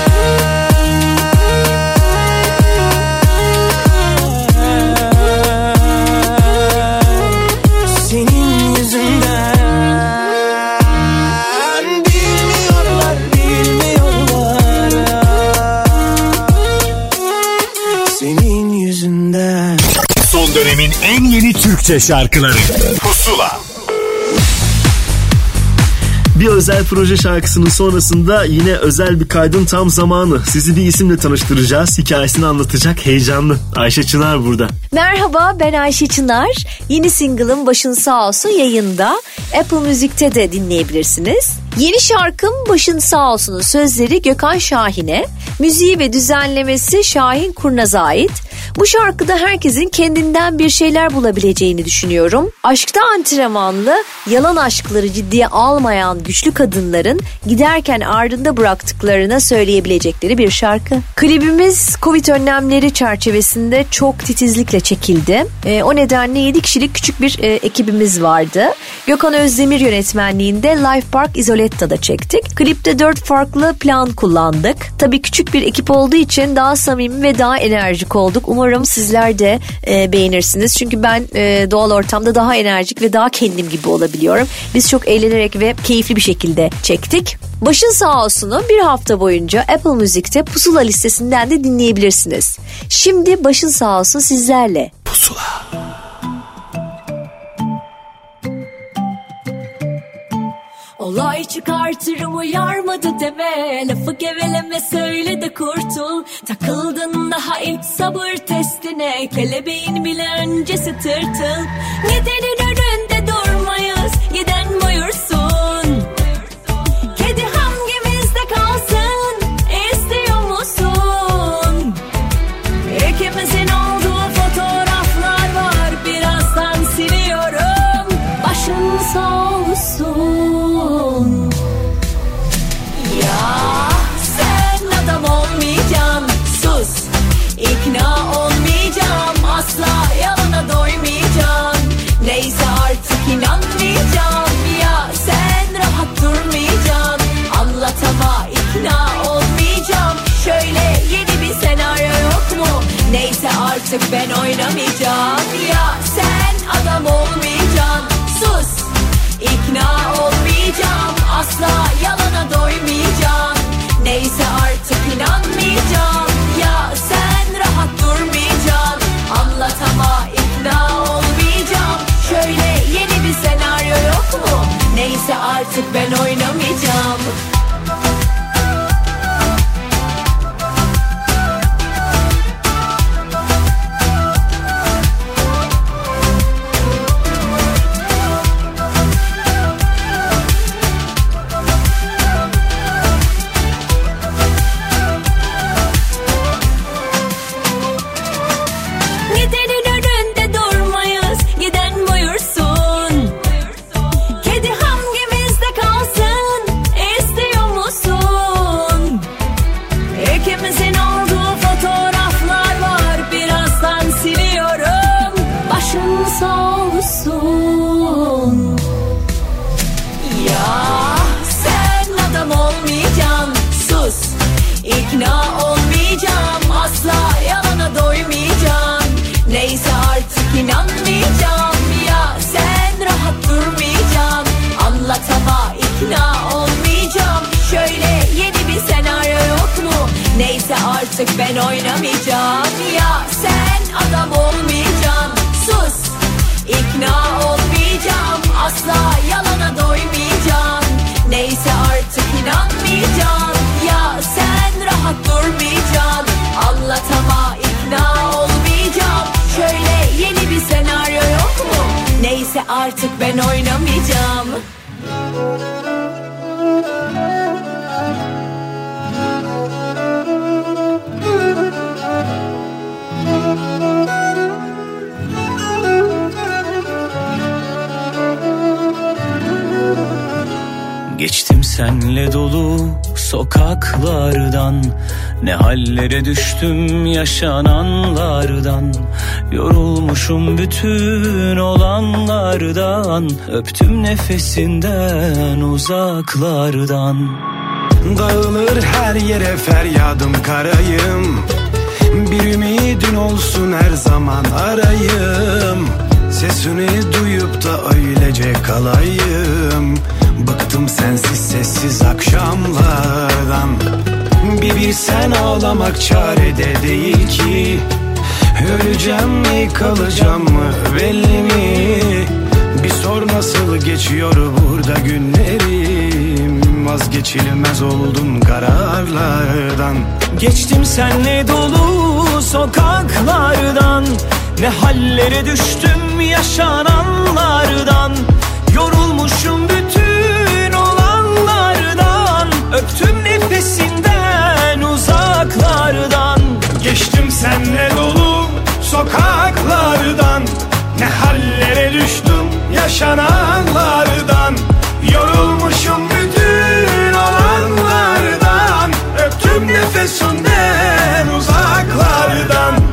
Türkçe şarkıları Pusula Bir özel proje şarkısının sonrasında yine özel bir kaydın tam zamanı. Sizi bir isimle tanıştıracağız. Hikayesini anlatacak heyecanlı. Ayşe Çınar burada. Merhaba ben Ayşe Çınar. Yeni single'ım Başın Sağ Olsun yayında. Apple Müzik'te de dinleyebilirsiniz. Yeni şarkım Başın Sağ Olsun'un sözleri Gökhan Şahin'e, müziği ve düzenlemesi Şahin Kurnaz'a ait. Bu şarkıda herkesin kendinden bir şeyler bulabileceğini düşünüyorum. Aşkta antrenmanlı, yalan aşkları ciddiye almayan güçlü kadınların giderken ardında bıraktıklarına söyleyebilecekleri bir şarkı. Klibimiz Covid önlemleri çerçevesinde çok titizlikle çekildi. E, o nedenle 7 kişilik küçük bir e, ekibimiz vardı. Gökhan Özdemir yönetmenliğinde Life Park Isoletta'da çektik. Klipte 4 farklı plan kullandık. Tabii küçük bir ekip olduğu için daha samimi ve daha enerjik olduk. Umarım sizler de e, beğenirsiniz. Çünkü ben e, doğal ortamda daha enerjik ve daha kendim gibi olabiliyorum. Biz çok eğlenerek ve keyifli bir şekilde çektik. Başın sağ olsunu bir hafta boyunca Apple Müzik'te Pusula listesinden de dinleyebilirsiniz. Şimdi başın sağ olsun sizlerle. Olay çıkartırım uyarmadı deme. Lafı geveleme söyle de kurtul. Takıldın daha ilk sabır testine. Kelebeğin bile öncesi tırtıl. Gidenin önünde Artık ben oynamayacağım. Ya sen adam olmayacaksın. Sus. İkna olmayacağım. Asla yalana doymayacağım. Neyse artık inanmayacağım. Ya sen rahat durmayacaksın. Anlat ama ikna olmayacağım. Şöyle yeni bir senaryo yok mu? Neyse artık ben oynamayacağım. Artık ben oynamayacağım. Ya sen adam olmayacaksın. Sus. İkna olmayacağım. Asla yalana doymayacağım. Neyse artık inanmayacağım. Ya sen rahat durmayacaksın. Anlat ikna olmayacağım. Şöyle yeni bir senaryo yok mu? Neyse artık ben oynamayacağım Geçtim senle dolu sokaklardan. Ne hallere düştüm yaşananlardan. Yorulmuşum bütün olanlardan. Öptüm nefesinden uzaklardan. Dağılır her yere feryadım karayım. Bir ümidin olsun her zaman arayım Sesini duyup da öylece kalayım. Bıktım sensiz sessiz akşamlardan. Bir bilsen ağlamak çarede değil ki. Öleceğim mi kalacağım mı belli mi? Bir sor nasıl geçiyor burada günlerim. Vazgeçilmez oldum kararlardan. Geçtim senle dolu sokaklardan Ne hallere düştüm yaşananlardan Yorulmuşum bütün olanlardan Öptüm nefesinden uzaklardan. Geçtim senle dolu sokaklardan Ne hallere düştüm yaşananlardan. Yorulmuşum bütün olanlardan Öptüm nefesinden uzaklardan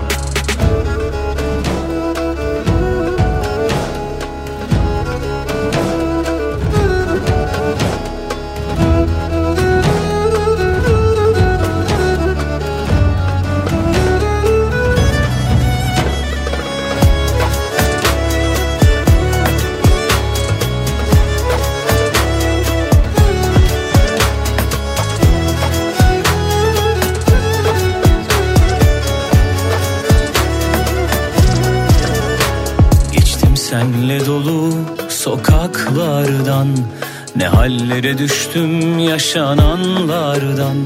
sokaklardan Ne hallere düştüm yaşananlardan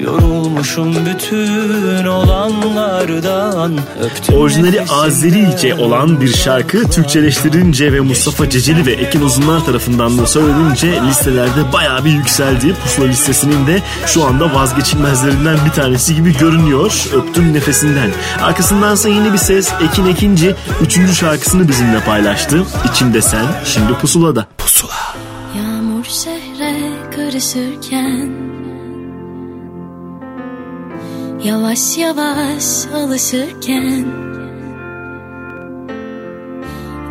Yorulmuşum bütün olanlardan Öptüm Orijinali Azerice olan bir şarkı Türkçeleştirince ve Mustafa Ceceli ve Ekin Uzunlar tarafından da söylenince listelerde bayağı bir yükseldi. Pusula listesinin de şu anda vazgeçilmezlerinden bir tanesi gibi görünüyor. Öptüm nefesinden. Arkasındansa yeni bir ses Ekin Ekinci 3. şarkısını bizimle paylaştı. İçimde sen şimdi pusulada. Pusula. Yağmur şehre karışırken Yavaş yavaş alışırken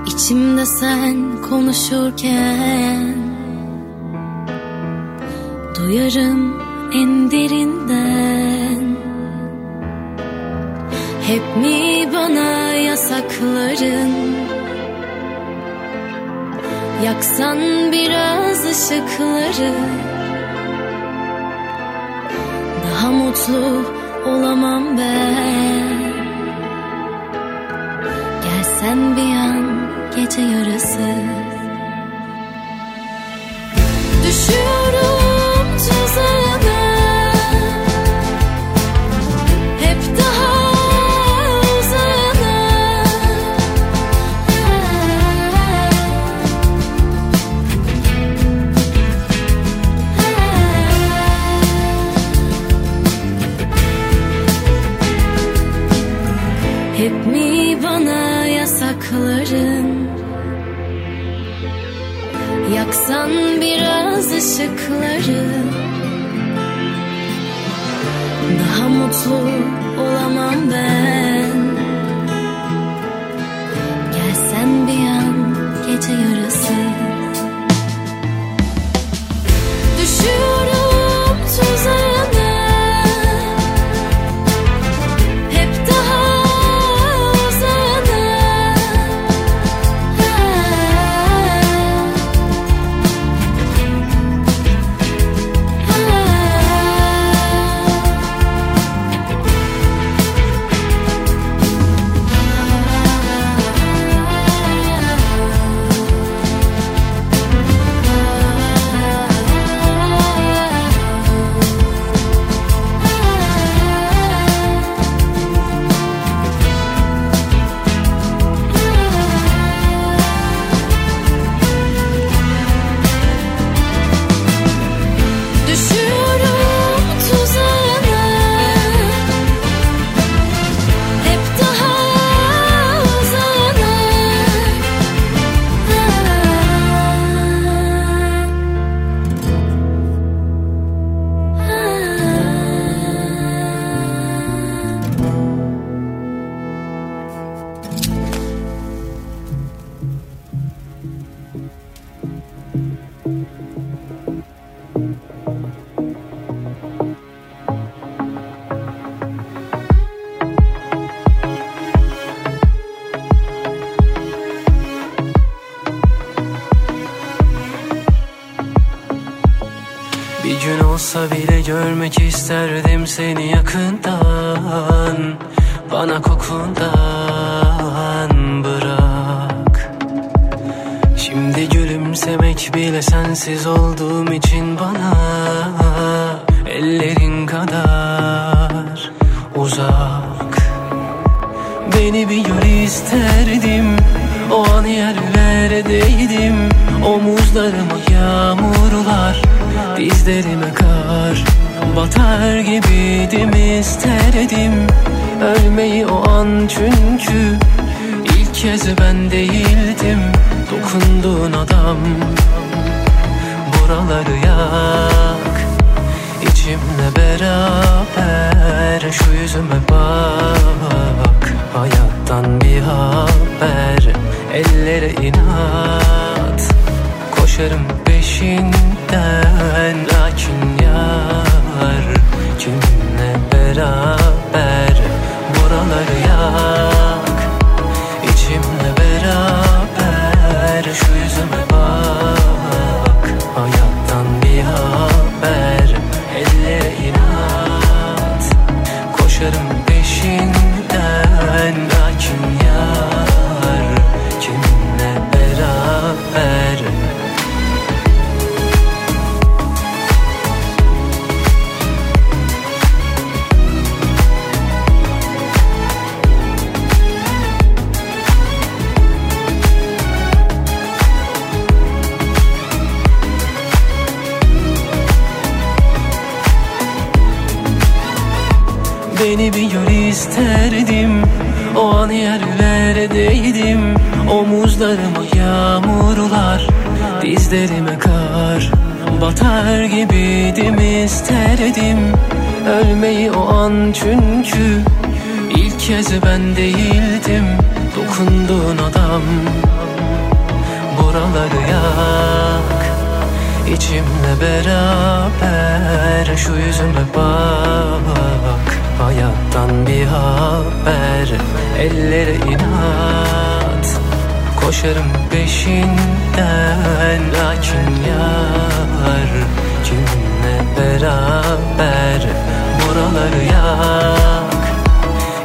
içimde sen konuşurken Duyarım en derinden Hep mi bana yasakların? Yaksan biraz ışıkları. Daha mutlu olamam ben. Gelsen bir an gece yarısı. Düşüyorum tuzağına Yaksan biraz ışıkları Daha mutlu olamam ben. Gelsen bir an gece yarısı. Düşüyorum tuzağına görmek isterdim seni yakından. Bana kokundan bırak. Şimdi gülümsemek bile sensiz olduğum için bana Ellerin kadar uzak. Beni bir gör isterdim O an yerlerdeydim. Omuzlarıma yağmurlar Dizlerime kar Batar gibiydim isterdim Ölmeyi o an. Çünkü ilk kez ben değildim Dokunduğun adam. Buraları yak İçimle beraber Şu yüzüme bak. Hayattan bir haber Ellere inat. Koşarım peşinden Lakin yar Kiminle beraber Beni bir gör isterdim. O an yerlerdeydim. Omuzlarıma yağmurlar Dizlerime kar Batar gibiydim isterdim? Ölmeyi o an çünkü ilk kez ben değildim. Dokunduğun adam Buraları yak. İçimle beraber Şu yüzüme bak Hayattan bir haber. Ellere inat Koşarım peşinden. Lakin yar Kiminle beraber? Buraları yak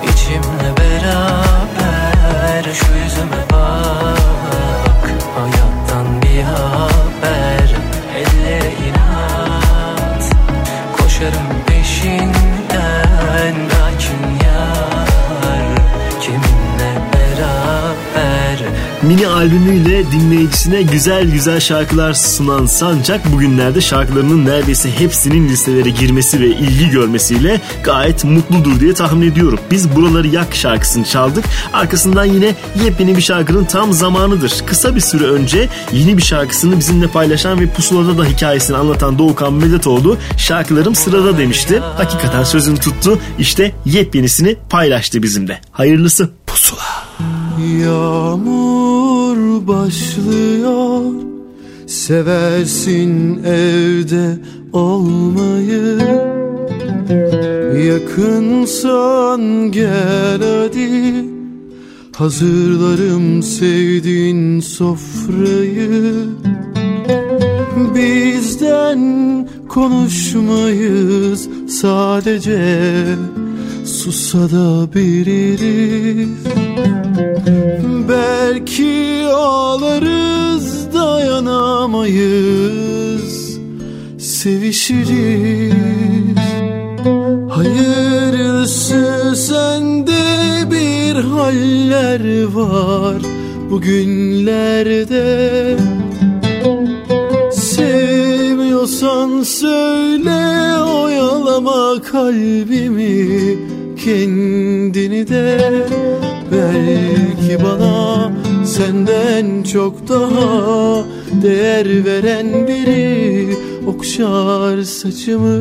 İçimle beraber. Şu yüzüme bak Hayattan bir haber albümüyle dinleyicisine güzel güzel şarkılar sunan Sancak bugünlerde şarkılarının neredeyse hepsinin listelere girmesi ve ilgi görmesiyle gayet mutludur diye tahmin ediyorum. Biz Buraları Yak şarkısını çaldık. Arkasından yine yepyeni bir şarkının tam zamanıdır. Kısa bir süre önce yeni bir şarkısını bizimle paylaşan ve pusulada da hikayesini anlatan Doğukan Medetoğlu şarkılarım sırada demişti. Hakikaten sözünü tuttu. İşte yepyenisini paylaştı bizimle. Hayırlısı. Pusula. Yağmur başlıyor. Seversin evde olmayı. Yakınsan gel hadi. Hazırlarım sevdiğin sofrayı. Bizden konuşmayız sadece Susada biliriz Belki ağlarız dayanamayız. Sevişiriz. Hayırlısı sende bir haller var Bugünlerde Sevmiyorsan söyle oyalama kalbimi kendini de Belki bana senden çok daha değer veren biri okşar saçımı.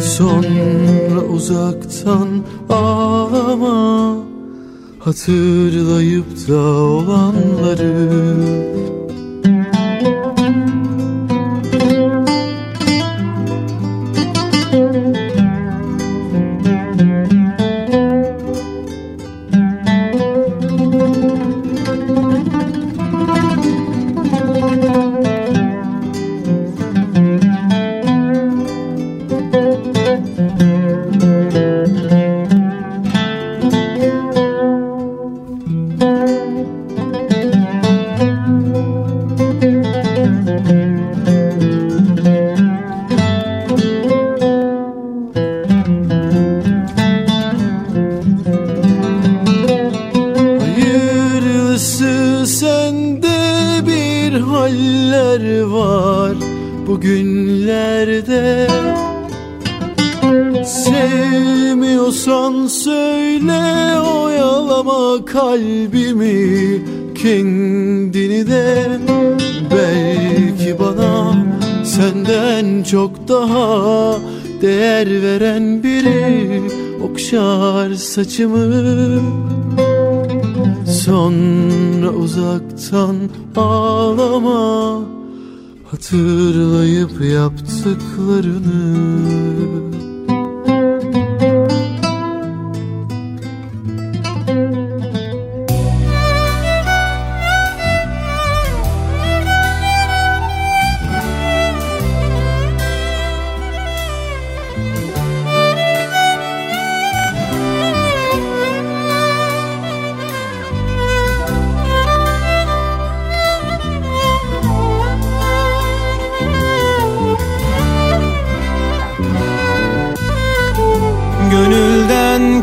Sonra uzaktan ağlama Hatırlayıp da olanları bugünlerde. Sevmiyorsan söyle oyalama kalbimi kendini de. Belki bana senden çok daha değer veren biri okşar saçımı. Sonra uzaktan ağlama Hatırlayıp yaptıklarını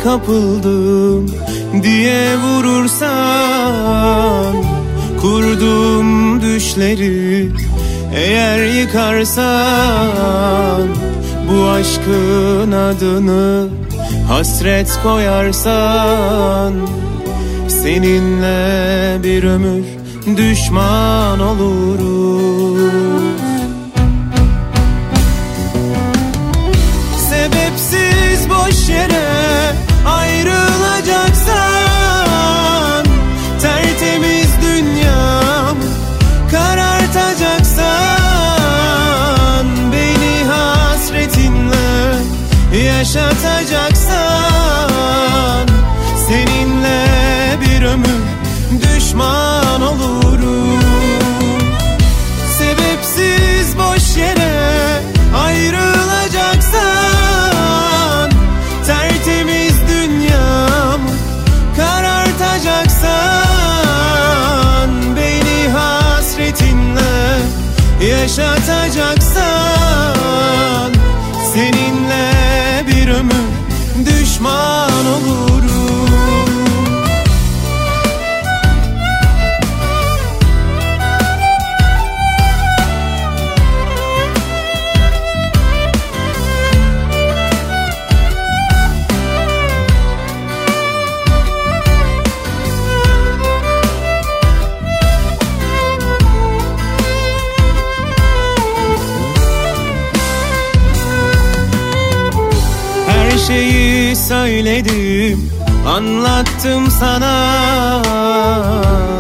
kapıldım diye vurursan Kurduğum düşleri eğer yıkarsan Bu aşkın adını hasret koyarsan Seninle bir ömür düşman oluruz yaşatacaksan Seninle bir ömür düşman olurum. Sebepsiz boş yere ayrılacaksan Tertemiz dünyam karartacaksan Beni hasretinle yaşatacaksan düşman olurum Anlattım sana.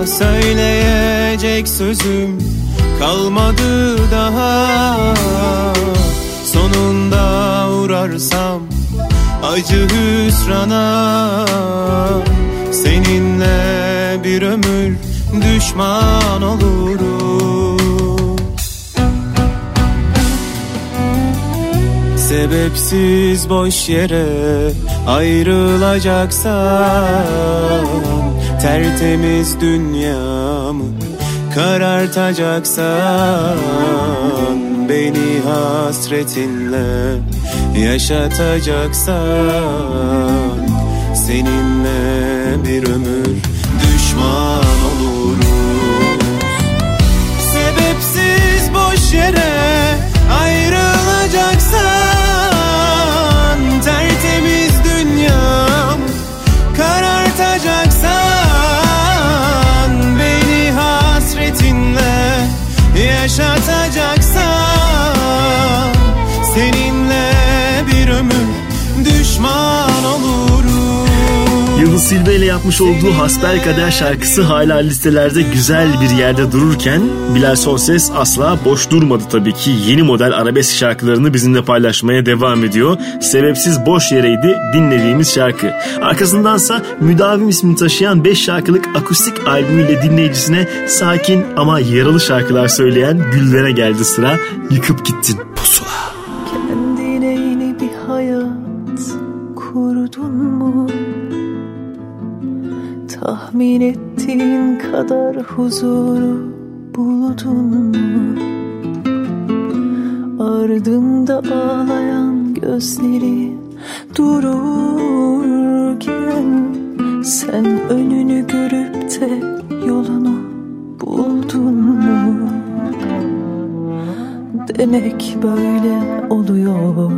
Söyleyecek sözüm kalmadı daha. Sonunda uğrarsam acı hüsrana. Seninle bir ömür düşman olurum. Sebepsiz boş yere ayrılacaksan Tertemiz dünyamı karartacaksan Beni hasretinle yaşatacaksan Seninle bir ömür düşman olurum Sebepsiz boş yere yaşatacaksan Silve ile yapmış olduğu Hasbelkader şarkısı hala listelerde güzel bir yerde dururken Bilal Sonses asla boş durmadı tabii ki. Yeni model arabesk şarkılarını bizimle paylaşmaya devam ediyor. Sebepsiz boş yereydi dinlediğimiz şarkı. Arkasındansa Müdavim ismini taşıyan 5 şarkılık akustik albümüyle dinleyicisine sakin ama yaralı şarkılar söyleyen Gülden'e geldi sıra. Yıkıp gittin pusula. Tahmin ettiğin kadar huzuru buldun mu? Ardında ağlayan gözleri dururken Sen önünü görüp de yolunu buldun mu? Demek böyle oluyor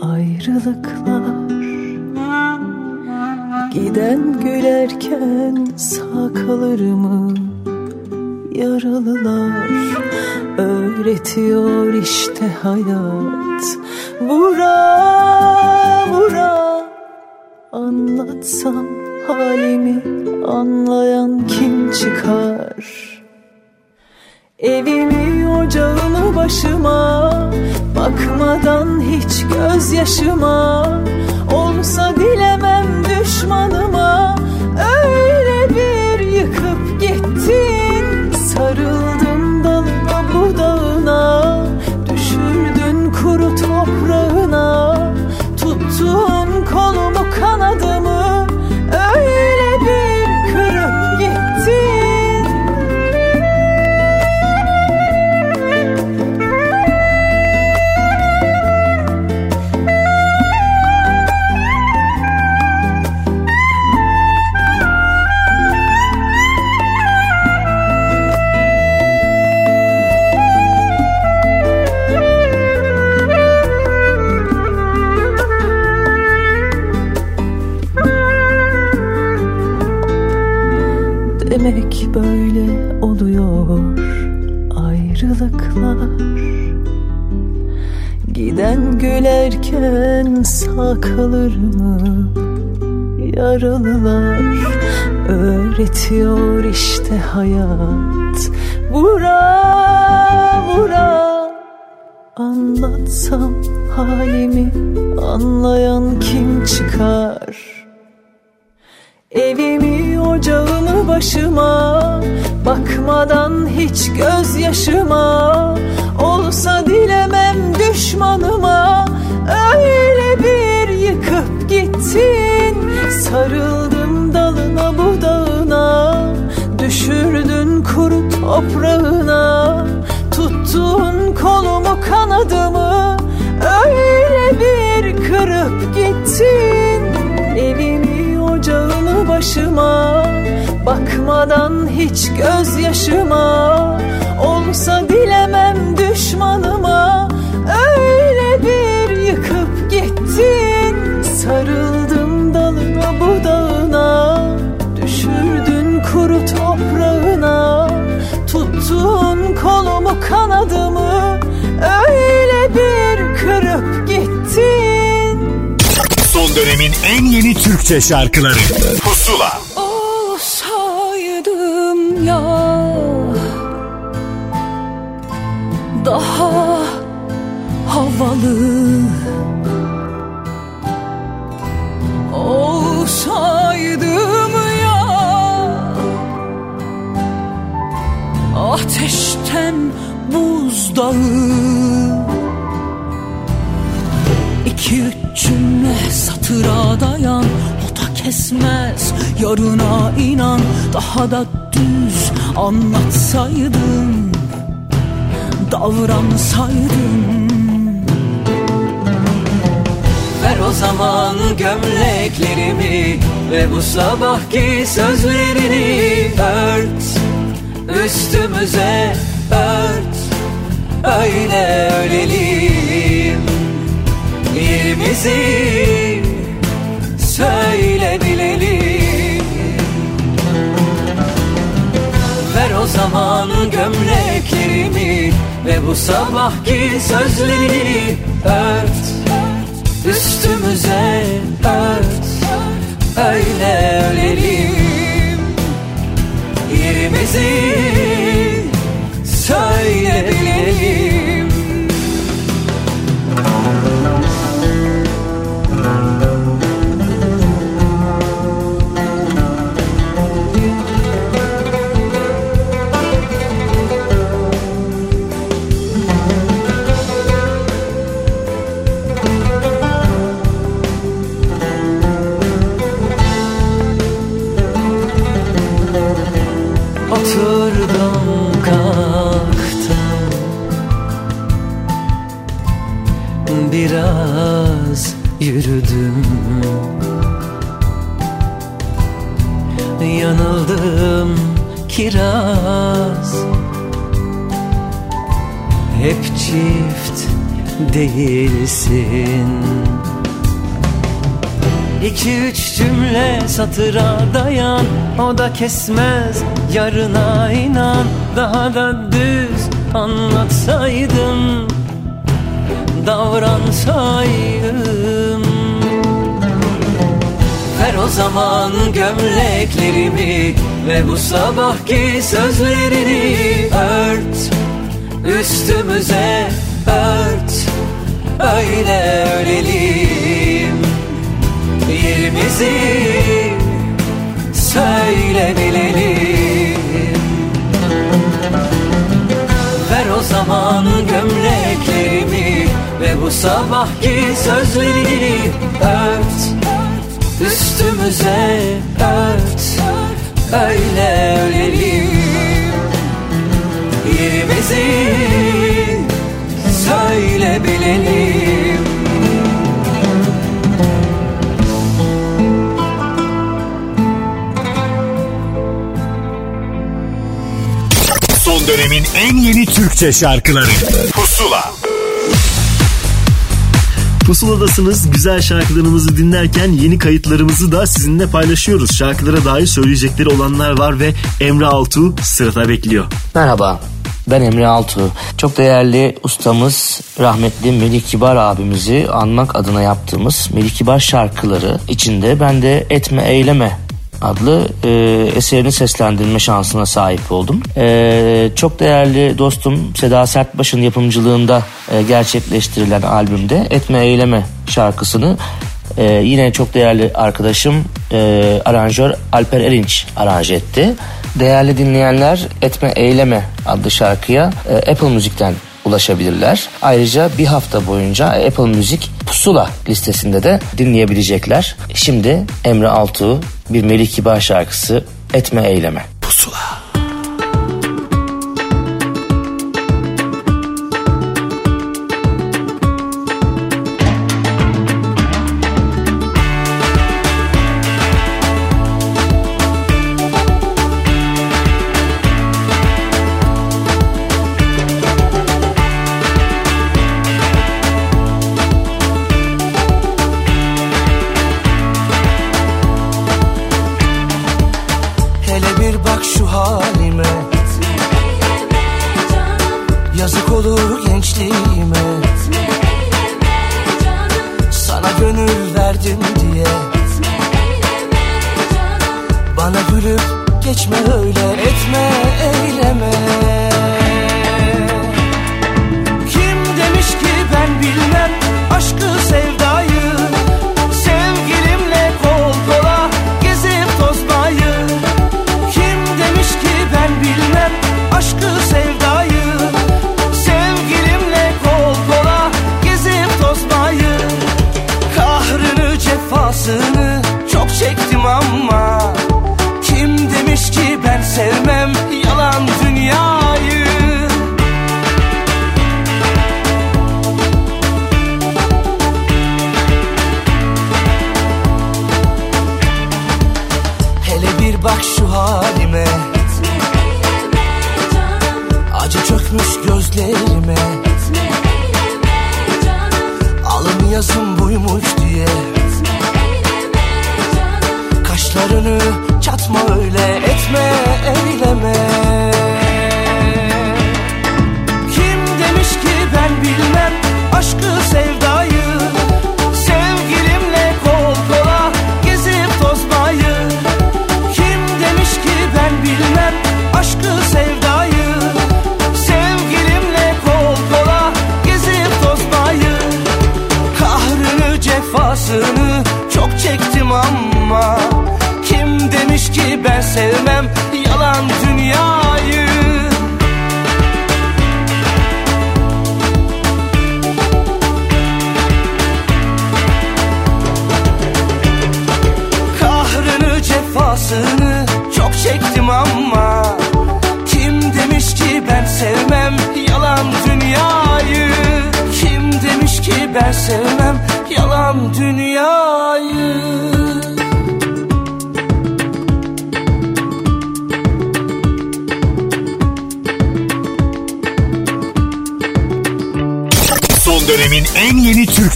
ayrılıklar Giden gülerken sağ kalır mı yaralılar Öğretiyor işte hayat. Vura vura Anlatsam halimi anlayan kim çıkar? Evimi ocağımı başıma Bakmadan hiç gözyaşıma Olsa dilemem düşmanıma. Öyle oluyor ayrılıklar. Giden gülerken sağ kalır mı yaralılar? Öğretiyor işte hayat. Vura vura. Anlatsam halimi anlayan kim çıkar Evimi ocağımı başıma Bakmadan hiç gözyaşıma. Olsa dilemem düşmanıma Öyle bir yıkıp gittin. Sarıldım dalına budağına Düşürdün kuru toprağına. Tuttun kolumu kanadımı Öyle bir kırıp gittin başıma Bakmadan hiç gözyaşıma. Olsa dilemem düşmanıma Öyle bir yıkıp gittin. Sarıldım dalına budağına Düşürdün kuru toprağına. Tuttun kolumu kanadımı Öyle bir kırıp gittin. Son dönemin en yeni Türkçe şarkıları Pusula yarına inan Daha da düz anlatsaydın Davransaydın Ver o zaman gömleklerimi Ve bu sabahki sözlerini ört. Üstümüze ört Öyle ölelim Yerimizi söyle o zaman gömleklerimi Ve bu sabahki sözlerini ört. Üstümüze ört Öyle ölelim. Yerimizi söyle kiraz. Hep çift değilsin. İki üç cümle satıra dayan. O da kesmez yarına inan. Daha da düz anlatsaydım Davransaydım Ver o zaman gömleklerimi Ve bu sabahki sözlerini ört Üstümüze ört. Öyle ölelim Yerimizi söyle bilelim Ver o zaman gömleklerimi Ve bu sabahki sözlerini ört. Üstümüze ört Öyle ölelim. Yerimizi söyle bilelim. Son dönemin en yeni Türkçe şarkıları Pusuladasınız. Güzel şarkılarımızı dinlerken yeni kayıtlarımızı da sizinle paylaşıyoruz. Şarkılara dair söyleyecekleri olanlar var ve Emre Altuğ sırada bekliyor. Merhaba. Ben Emre Altuğ. Çok değerli ustamız rahmetli Melih Kibar abimizi anmak adına yaptığımız Melih Kibar şarkıları içinde ben de Etme Eyleme adlı e, eserini seslendirme şansına sahip oldum. E, çok değerli dostum Seda Sertbaş'ın yapımcılığında e, gerçekleştirilen albümde Etme Eyleme şarkısını e, yine çok değerli arkadaşım e, aranjör Alper Erinç aranje etti. Değerli dinleyenler Etme Eyleme adlı şarkıya e, Apple Müzik'ten ulaşabilirler. Ayrıca bir hafta boyunca Apple Müzik Pusula listesinde de dinleyebilecekler. Şimdi Emre Altuğ bir Melih Kibar şarkısı Etme Eyleme. Pusula.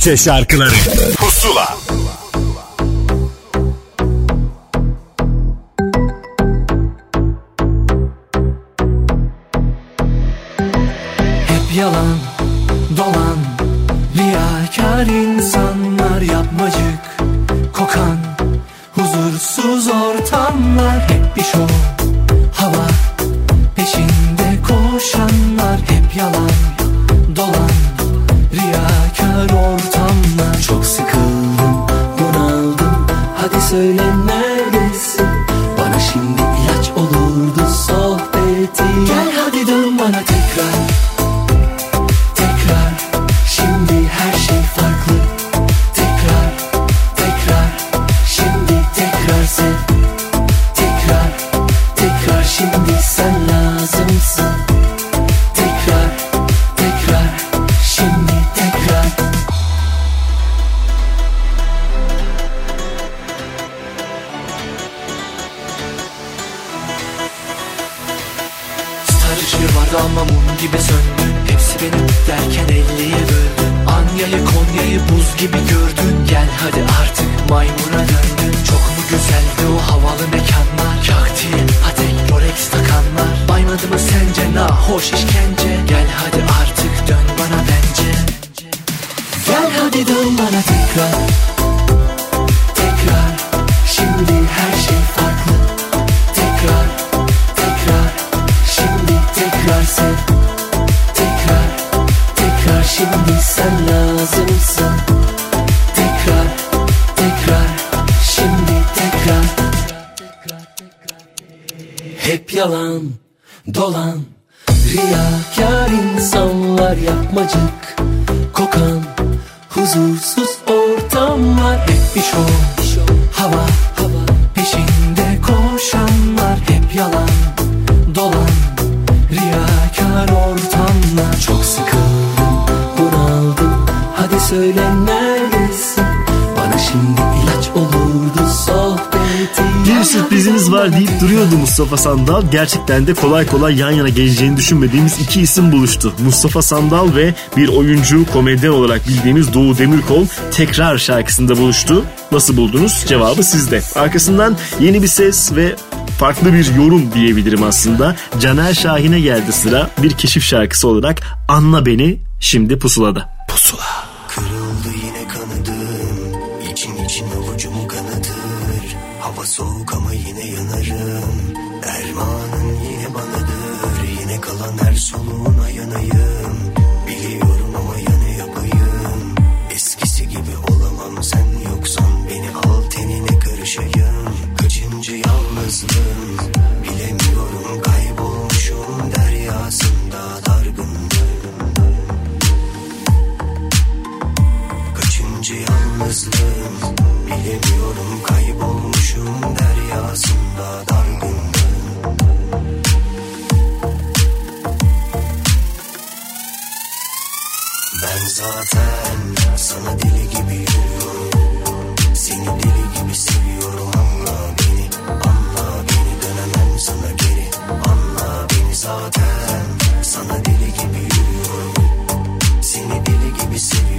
Türkçe şarkıları. Sandal gerçekten de kolay kolay yan yana geleceğini düşünmediğimiz iki isim buluştu. Mustafa Sandal ve bir oyuncu komedyen olarak bildiğimiz Doğu Demirkol tekrar şarkısında buluştu. Nasıl buldunuz? Cevabı sizde. Arkasından yeni bir ses ve farklı bir yorum diyebilirim aslında. Caner Şahin'e geldi sıra bir keşif şarkısı olarak Anla Beni şimdi pusulada. Pusula. yalnızlığın Bilemiyorum kaybolmuşum deryasında dargınlığın Ben zaten sana deli gibi yürüyorum. Seni deli gibi seviyorum anla beni Anla beni dönemem sana geri. Anla beni zaten sana deli gibi yürüyorum. Seni deli gibi seviyorum.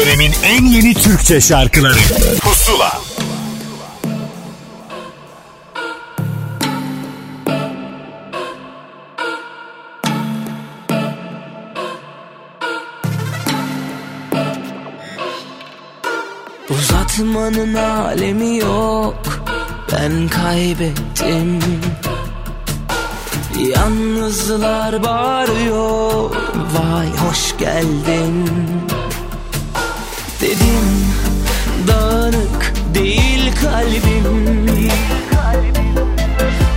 dönemin en yeni Türkçe şarkıları. Pusula. Uzatmanın alemi yok. Ben kaybettim. Yalnızlar bağırıyor. Vay hoş geldin. Dedim dağınık değil kalbim.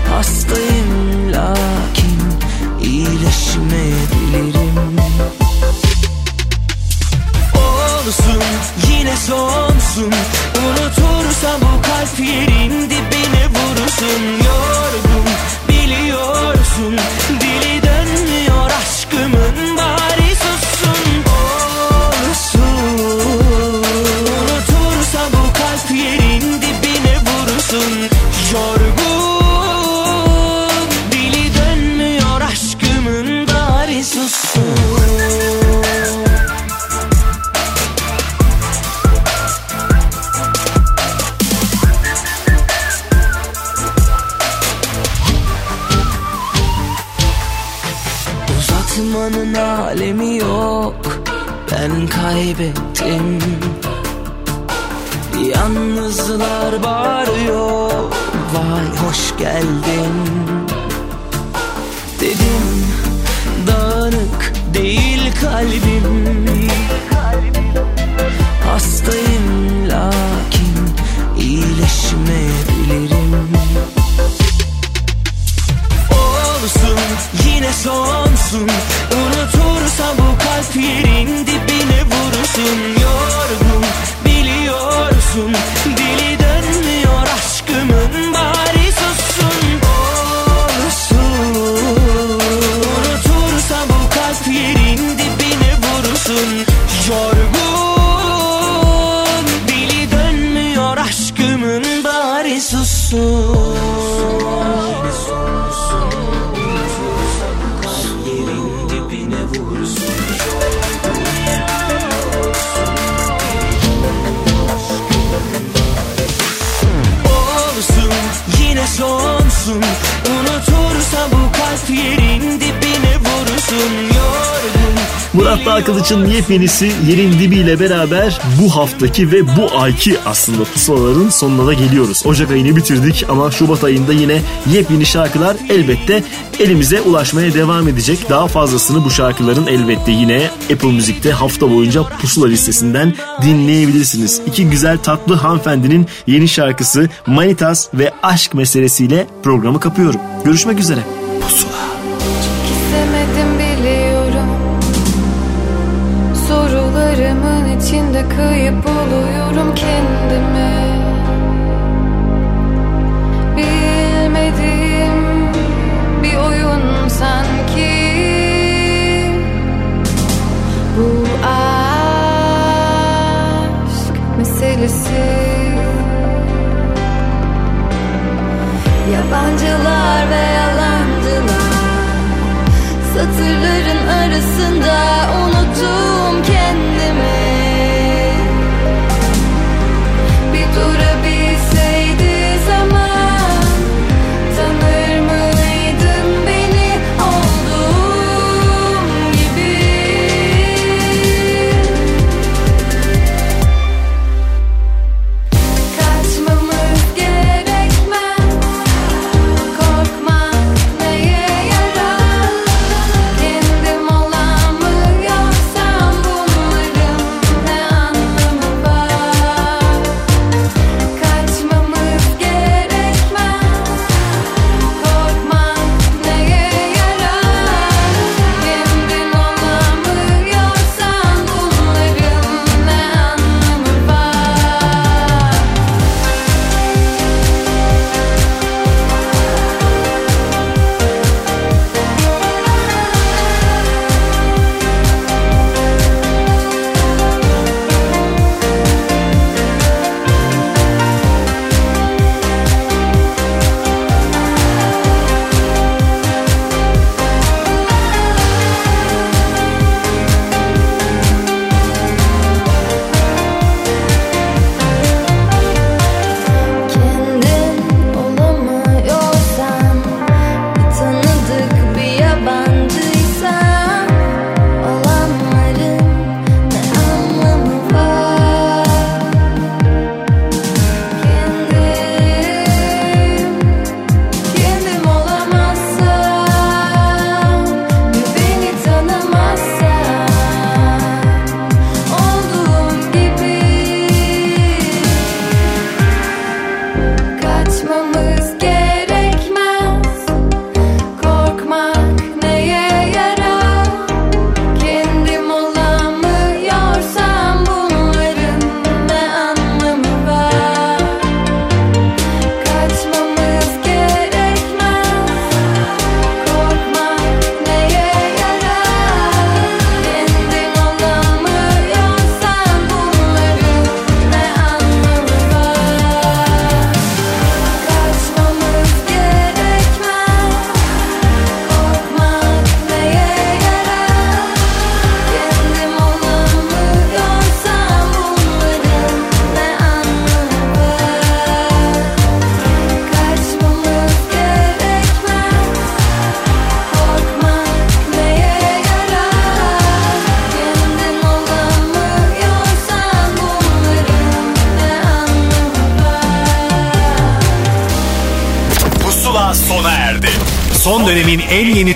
Hastayım lakin iyileşmeyebilirim. Olsun yine sonsun. Unutursam bu kalp yerin dibine vurursun. Yepyenisi yerin dibiyle beraber bu haftaki ve bu ayki aslında pusulaların sonuna da geliyoruz. Ocak ayını bitirdik ama Şubat ayında yine yepyeni şarkılar elbette elimize ulaşmaya devam edecek. Daha fazlasını bu şarkıların elbette yine Apple Müzik'te hafta boyunca pusula listesinden dinleyebilirsiniz. İki güzel tatlı hanımefendinin yeni şarkısı Manitas ve aşk meselesiyle programı kapıyorum. Görüşmek üzere. Kayıp buluyorum kendimi. Bilmediğim bir oyun sanki. Bu aşk meselesi. Yabancılar ve yalancılar Satırların arasında